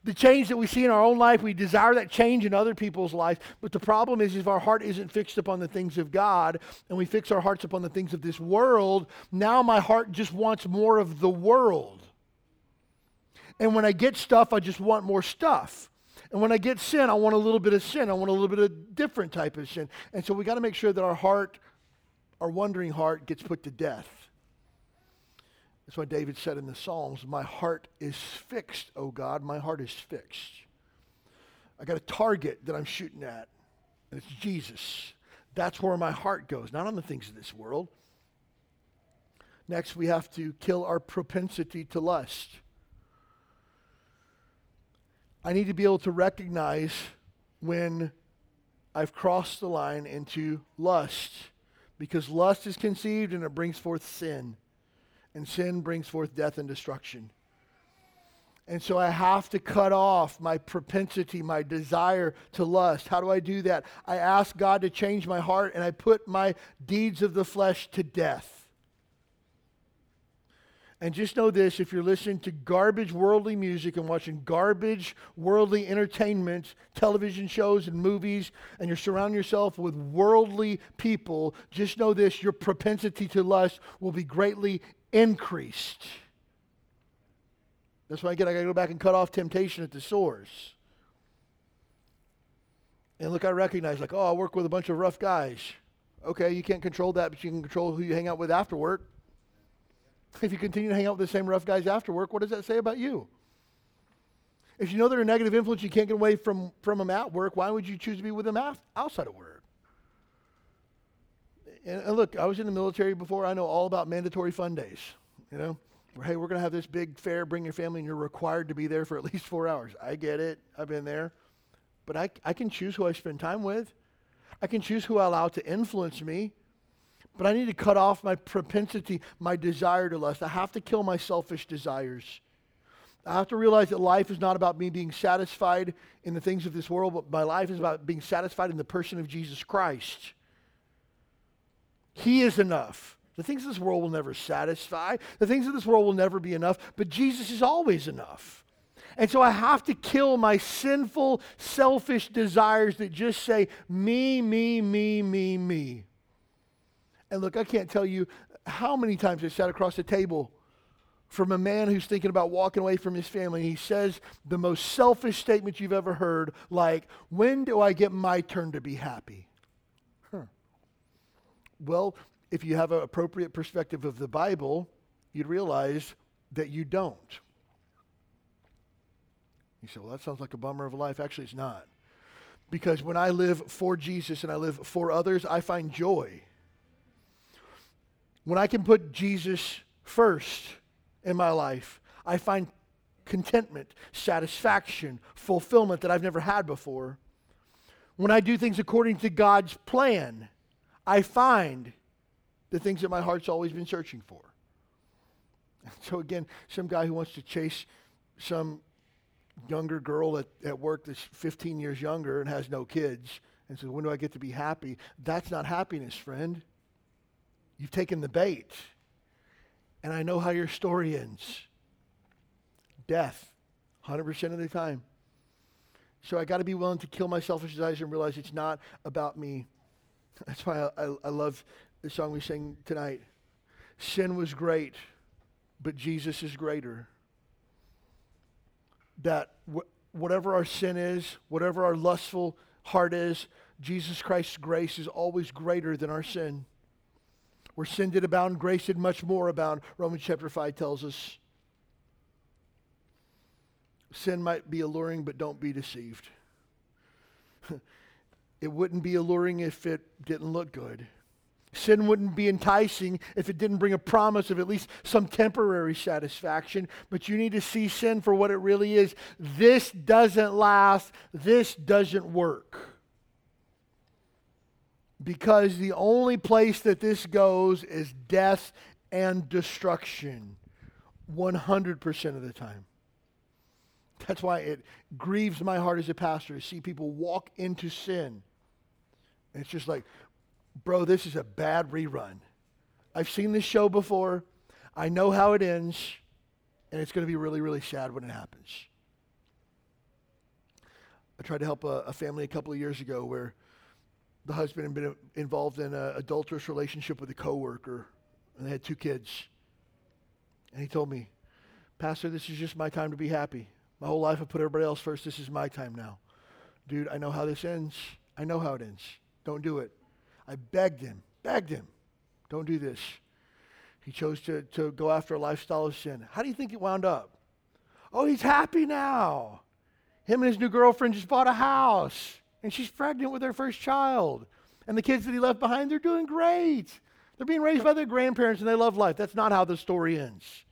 the change that we see in our own life, we desire that change in other people's lives. But the problem is, if our heart isn't fixed upon the things of God and we fix our hearts upon the things of this world, now my heart just wants more of the world. And when I get stuff, I just want more stuff. And when I get sin, I want a little bit of sin. I want a little bit of different type of sin. And so we got to make sure that our heart, our wandering heart, gets put to death. That's why David said in the Psalms, My heart is fixed, O God, my heart is fixed. I got a target that I'm shooting at, and it's Jesus. That's where my heart goes, not on the things of this world. Next, we have to kill our propensity to lust. I need to be able to recognize when I've crossed the line into lust because lust is conceived and it brings forth sin and sin brings forth death and destruction. And so I have to cut off my propensity, my desire to lust. How do I do that? I ask God to change my heart and I put my deeds of the flesh to death. And just know this if you're listening to garbage worldly music and watching garbage worldly entertainment, television shows and movies, and you're surrounding yourself with worldly people, just know this your propensity to lust will be greatly increased. That's why again I got to go back and cut off temptation at the source. And look, I recognize like, oh, I work with a bunch of rough guys. Okay, you can't control that, but you can control who you hang out with after work. If you continue to hang out with the same rough guys after work, what does that say about you? If you know they're a negative influence, you can't get away from, from them at work, why would you choose to be with them outside of work? And, look, I was in the military before. I know all about mandatory fun days. You know, hey, we're going to have this big fair, bring your family, and you're required to be there for at least four hours. I get it. I've been there. But I, I can choose who I spend time with. I can choose who I allow to influence me. But I need to cut off my propensity, my desire to lust. I have to kill my selfish desires. I have to realize that life is not about me being satisfied in the things of this world, but my life is about being satisfied in the person of Jesus Christ. He is enough. The things of this world will never satisfy. The things of this world will never be enough, but Jesus is always enough. And so I have to kill my sinful, selfish desires that just say, me, me, me, me, me. And look, I can't tell you how many times I sat across the table from a man who's thinking about walking away from his family. He says the most selfish statement you've ever heard, like, When do I get my turn to be happy? Well, if you have an appropriate perspective of the Bible, you'd realize that you don't. You say, well, that sounds like a bummer of a life. Actually, it's not. Because when I live for Jesus and I live for others, I find joy. When I can put Jesus first in my life, I find contentment, satisfaction, fulfillment that I've never had before. When I do things according to God's plan, I find the things that my heart's always been searching for. So again, some guy who wants to chase some younger girl at, at work that's 15 years younger and has no kids and says, when do I get to be happy? That's not happiness, friend. You've taken the bait. And I know how your story ends. Death, 100% of the time. So I got to be willing to kill my selfish desires and realize it's not about me. That's why I, I, I love the song we sang tonight. Sin was great, but Jesus is greater. That wh- whatever our sin is, whatever our lustful heart is, Jesus Christ's grace is always greater than our sin. Where sin did abound, grace did much more abound, Romans chapter 5 tells us. Sin might be alluring, but don't be deceived. it wouldn't be alluring if it didn't look good. Sin wouldn't be enticing if it didn't bring a promise of at least some temporary satisfaction. But you need to see sin for what it really is. This doesn't last, this doesn't work. Because the only place that this goes is death and destruction 100% of the time. That's why it grieves my heart as a pastor to see people walk into sin. And it's just like, bro, this is a bad rerun. I've seen this show before. I know how it ends, and it's going to be really, really sad when it happens. I tried to help a, a family a couple of years ago where the husband had been involved in an adulterous relationship with a coworker, and they had two kids. And he told me, Pastor, this is just my time to be happy. My whole life I put everybody else first. This is my time now. Dude, I know how this ends. I know how it ends. Don't do it. I begged him, begged him, don't do this. He chose to, to go after a lifestyle of sin. How do you think it wound up? Oh, he's happy now. Him and his new girlfriend just bought a house, and she's pregnant with their first child. And the kids that he left behind, they're doing great. They're being raised by their grandparents and they love life. That's not how the story ends.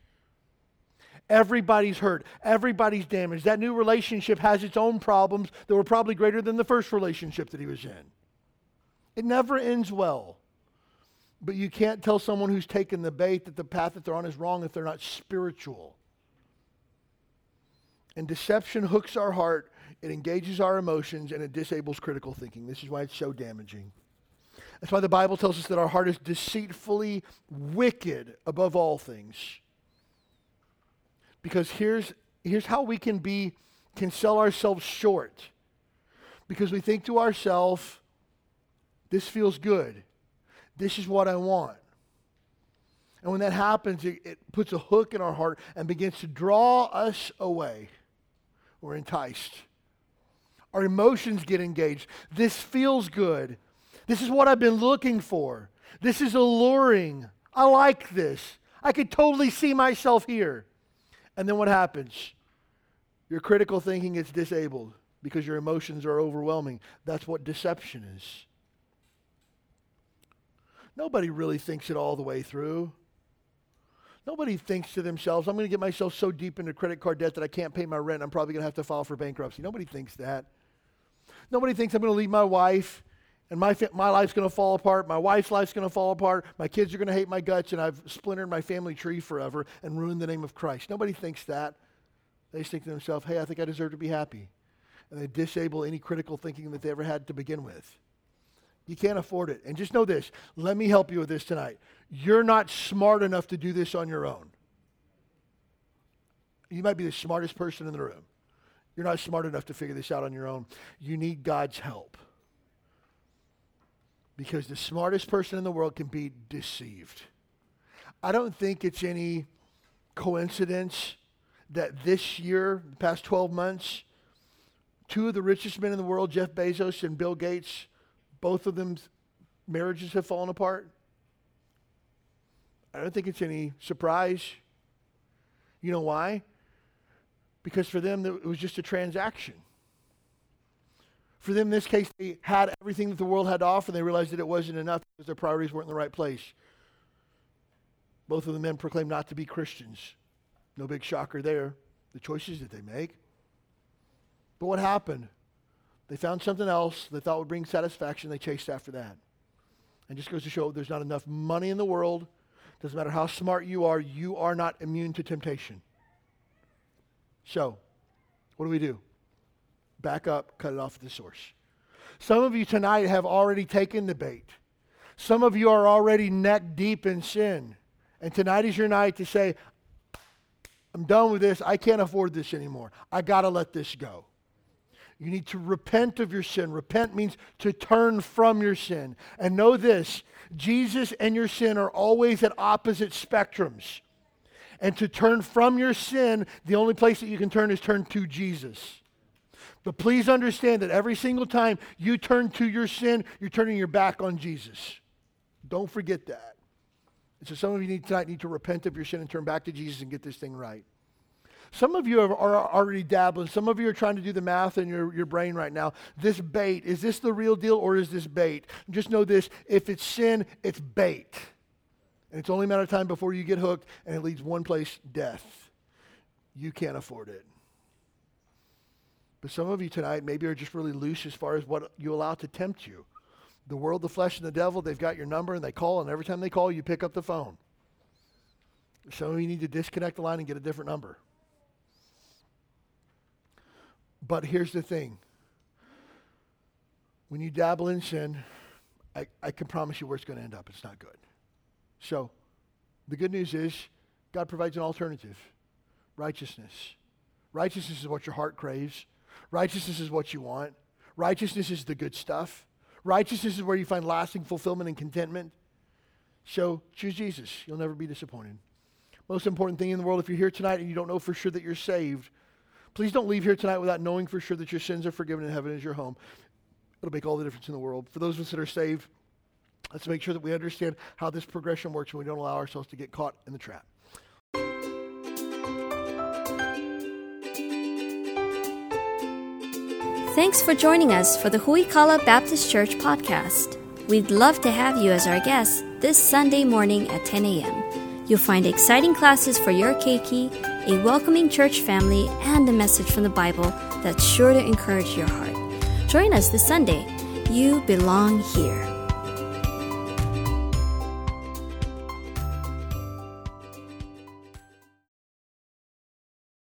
Everybody's hurt. Everybody's damaged. That new relationship has its own problems that were probably greater than the first relationship that he was in. It never ends well. But you can't tell someone who's taken the bait that the path that they're on is wrong if they're not spiritual. And deception hooks our heart, it engages our emotions, and it disables critical thinking. This is why it's so damaging. That's why the Bible tells us that our heart is deceitfully wicked above all things. Because here's, here's how we can be, can sell ourselves short. Because we think to ourselves, this feels good. This is what I want. And when that happens, it, it, puts a hook in our heart and begins to draw us away. We're enticed. Our emotions get engaged. This feels good. This is what I've been looking for. This is alluring. I like this. I could totally see myself here. And then what happens? Your critical thinking gets disabled because your emotions are overwhelming. That's what deception is. Nobody really thinks it all the way through. Nobody thinks to themselves, I'm going to get myself so deep into credit card debt that I can't pay my rent. I'm probably going to have to file for bankruptcy. Nobody thinks that. Nobody thinks I'm going to leave my wife and my, my life's going to fall apart. My wife's life's going to fall apart. My kids are going to hate my guts, and I've splintered my family tree forever and ruined the name of Christ. Nobody thinks that. They just think to themselves, hey, I think I deserve to be happy. And they disable any critical thinking that they ever had to begin with. You can't afford it. And just know this let me help you with this tonight. You're not smart enough to do this on your own. You might be the smartest person in the room. You're not smart enough to figure this out on your own. You need God's help. Because the smartest person in the world can be deceived. I don't think it's any coincidence that this year, the past 12 months, two of the richest men in the world, Jeff Bezos and Bill Gates, both of them's marriages have fallen apart. I don't think it's any surprise. You know why? Because for them, it was just a transaction. For them, in this case, they had everything that the world had to offer, and they realized that it wasn't enough because their priorities weren't in the right place. Both of the men proclaimed not to be Christians. No big shocker there, the choices that they make. But what happened? They found something else they thought would bring satisfaction. They chased after that. And just goes to show there's not enough money in the world. Doesn't matter how smart you are, you are not immune to temptation. So, what do we do? Back up, cut it off at the source. Some of you tonight have already taken the bait. Some of you are already neck deep in sin. And tonight is your night to say, I'm done with this. I can't afford this anymore. I got to let this go. You need to repent of your sin. Repent means to turn from your sin. And know this Jesus and your sin are always at opposite spectrums. And to turn from your sin, the only place that you can turn is turn to Jesus. But please understand that every single time you turn to your sin, you're turning your back on Jesus. Don't forget that. And so some of you need tonight need to repent of your sin and turn back to Jesus and get this thing right. Some of you are, already dabbling. Some of you are trying to do the math in your, your brain right now. This bait, is this the real deal or is this bait? Just know this if it's sin, it's bait. And it's only a matter of time before you get hooked and it leads one place death. You can't afford it. But some of you tonight maybe are just really loose as far as what you allow to tempt you. The world, the flesh, and the devil, they've got your number and they call, and every time they call, you pick up the phone. Some of you need to disconnect the line and get a different number. But here's the thing when you dabble in sin, I, I can promise you where it's going to end up. It's not good. So, the good news is God provides an alternative righteousness. Righteousness is what your heart craves, righteousness is what you want, righteousness is the good stuff. Righteousness is where you find lasting fulfillment and contentment. So, choose Jesus. You'll never be disappointed. Most important thing in the world, if you're here tonight and you don't know for sure that you're saved, Please don't leave here tonight without knowing for sure that your sins are forgiven and heaven is your home. It'll make all the difference in the world. For those of us that are saved, let's make sure that we understand how this progression works and we don't allow ourselves to get caught in the trap. Thanks for joining us for the Huikala Baptist Church podcast. We'd love to have you as our guest this Sunday morning at 10 a.m. You'll find exciting classes for your keiki a welcoming church family, and a message from the Bible that's sure to encourage your heart. Join us this Sunday. You belong here.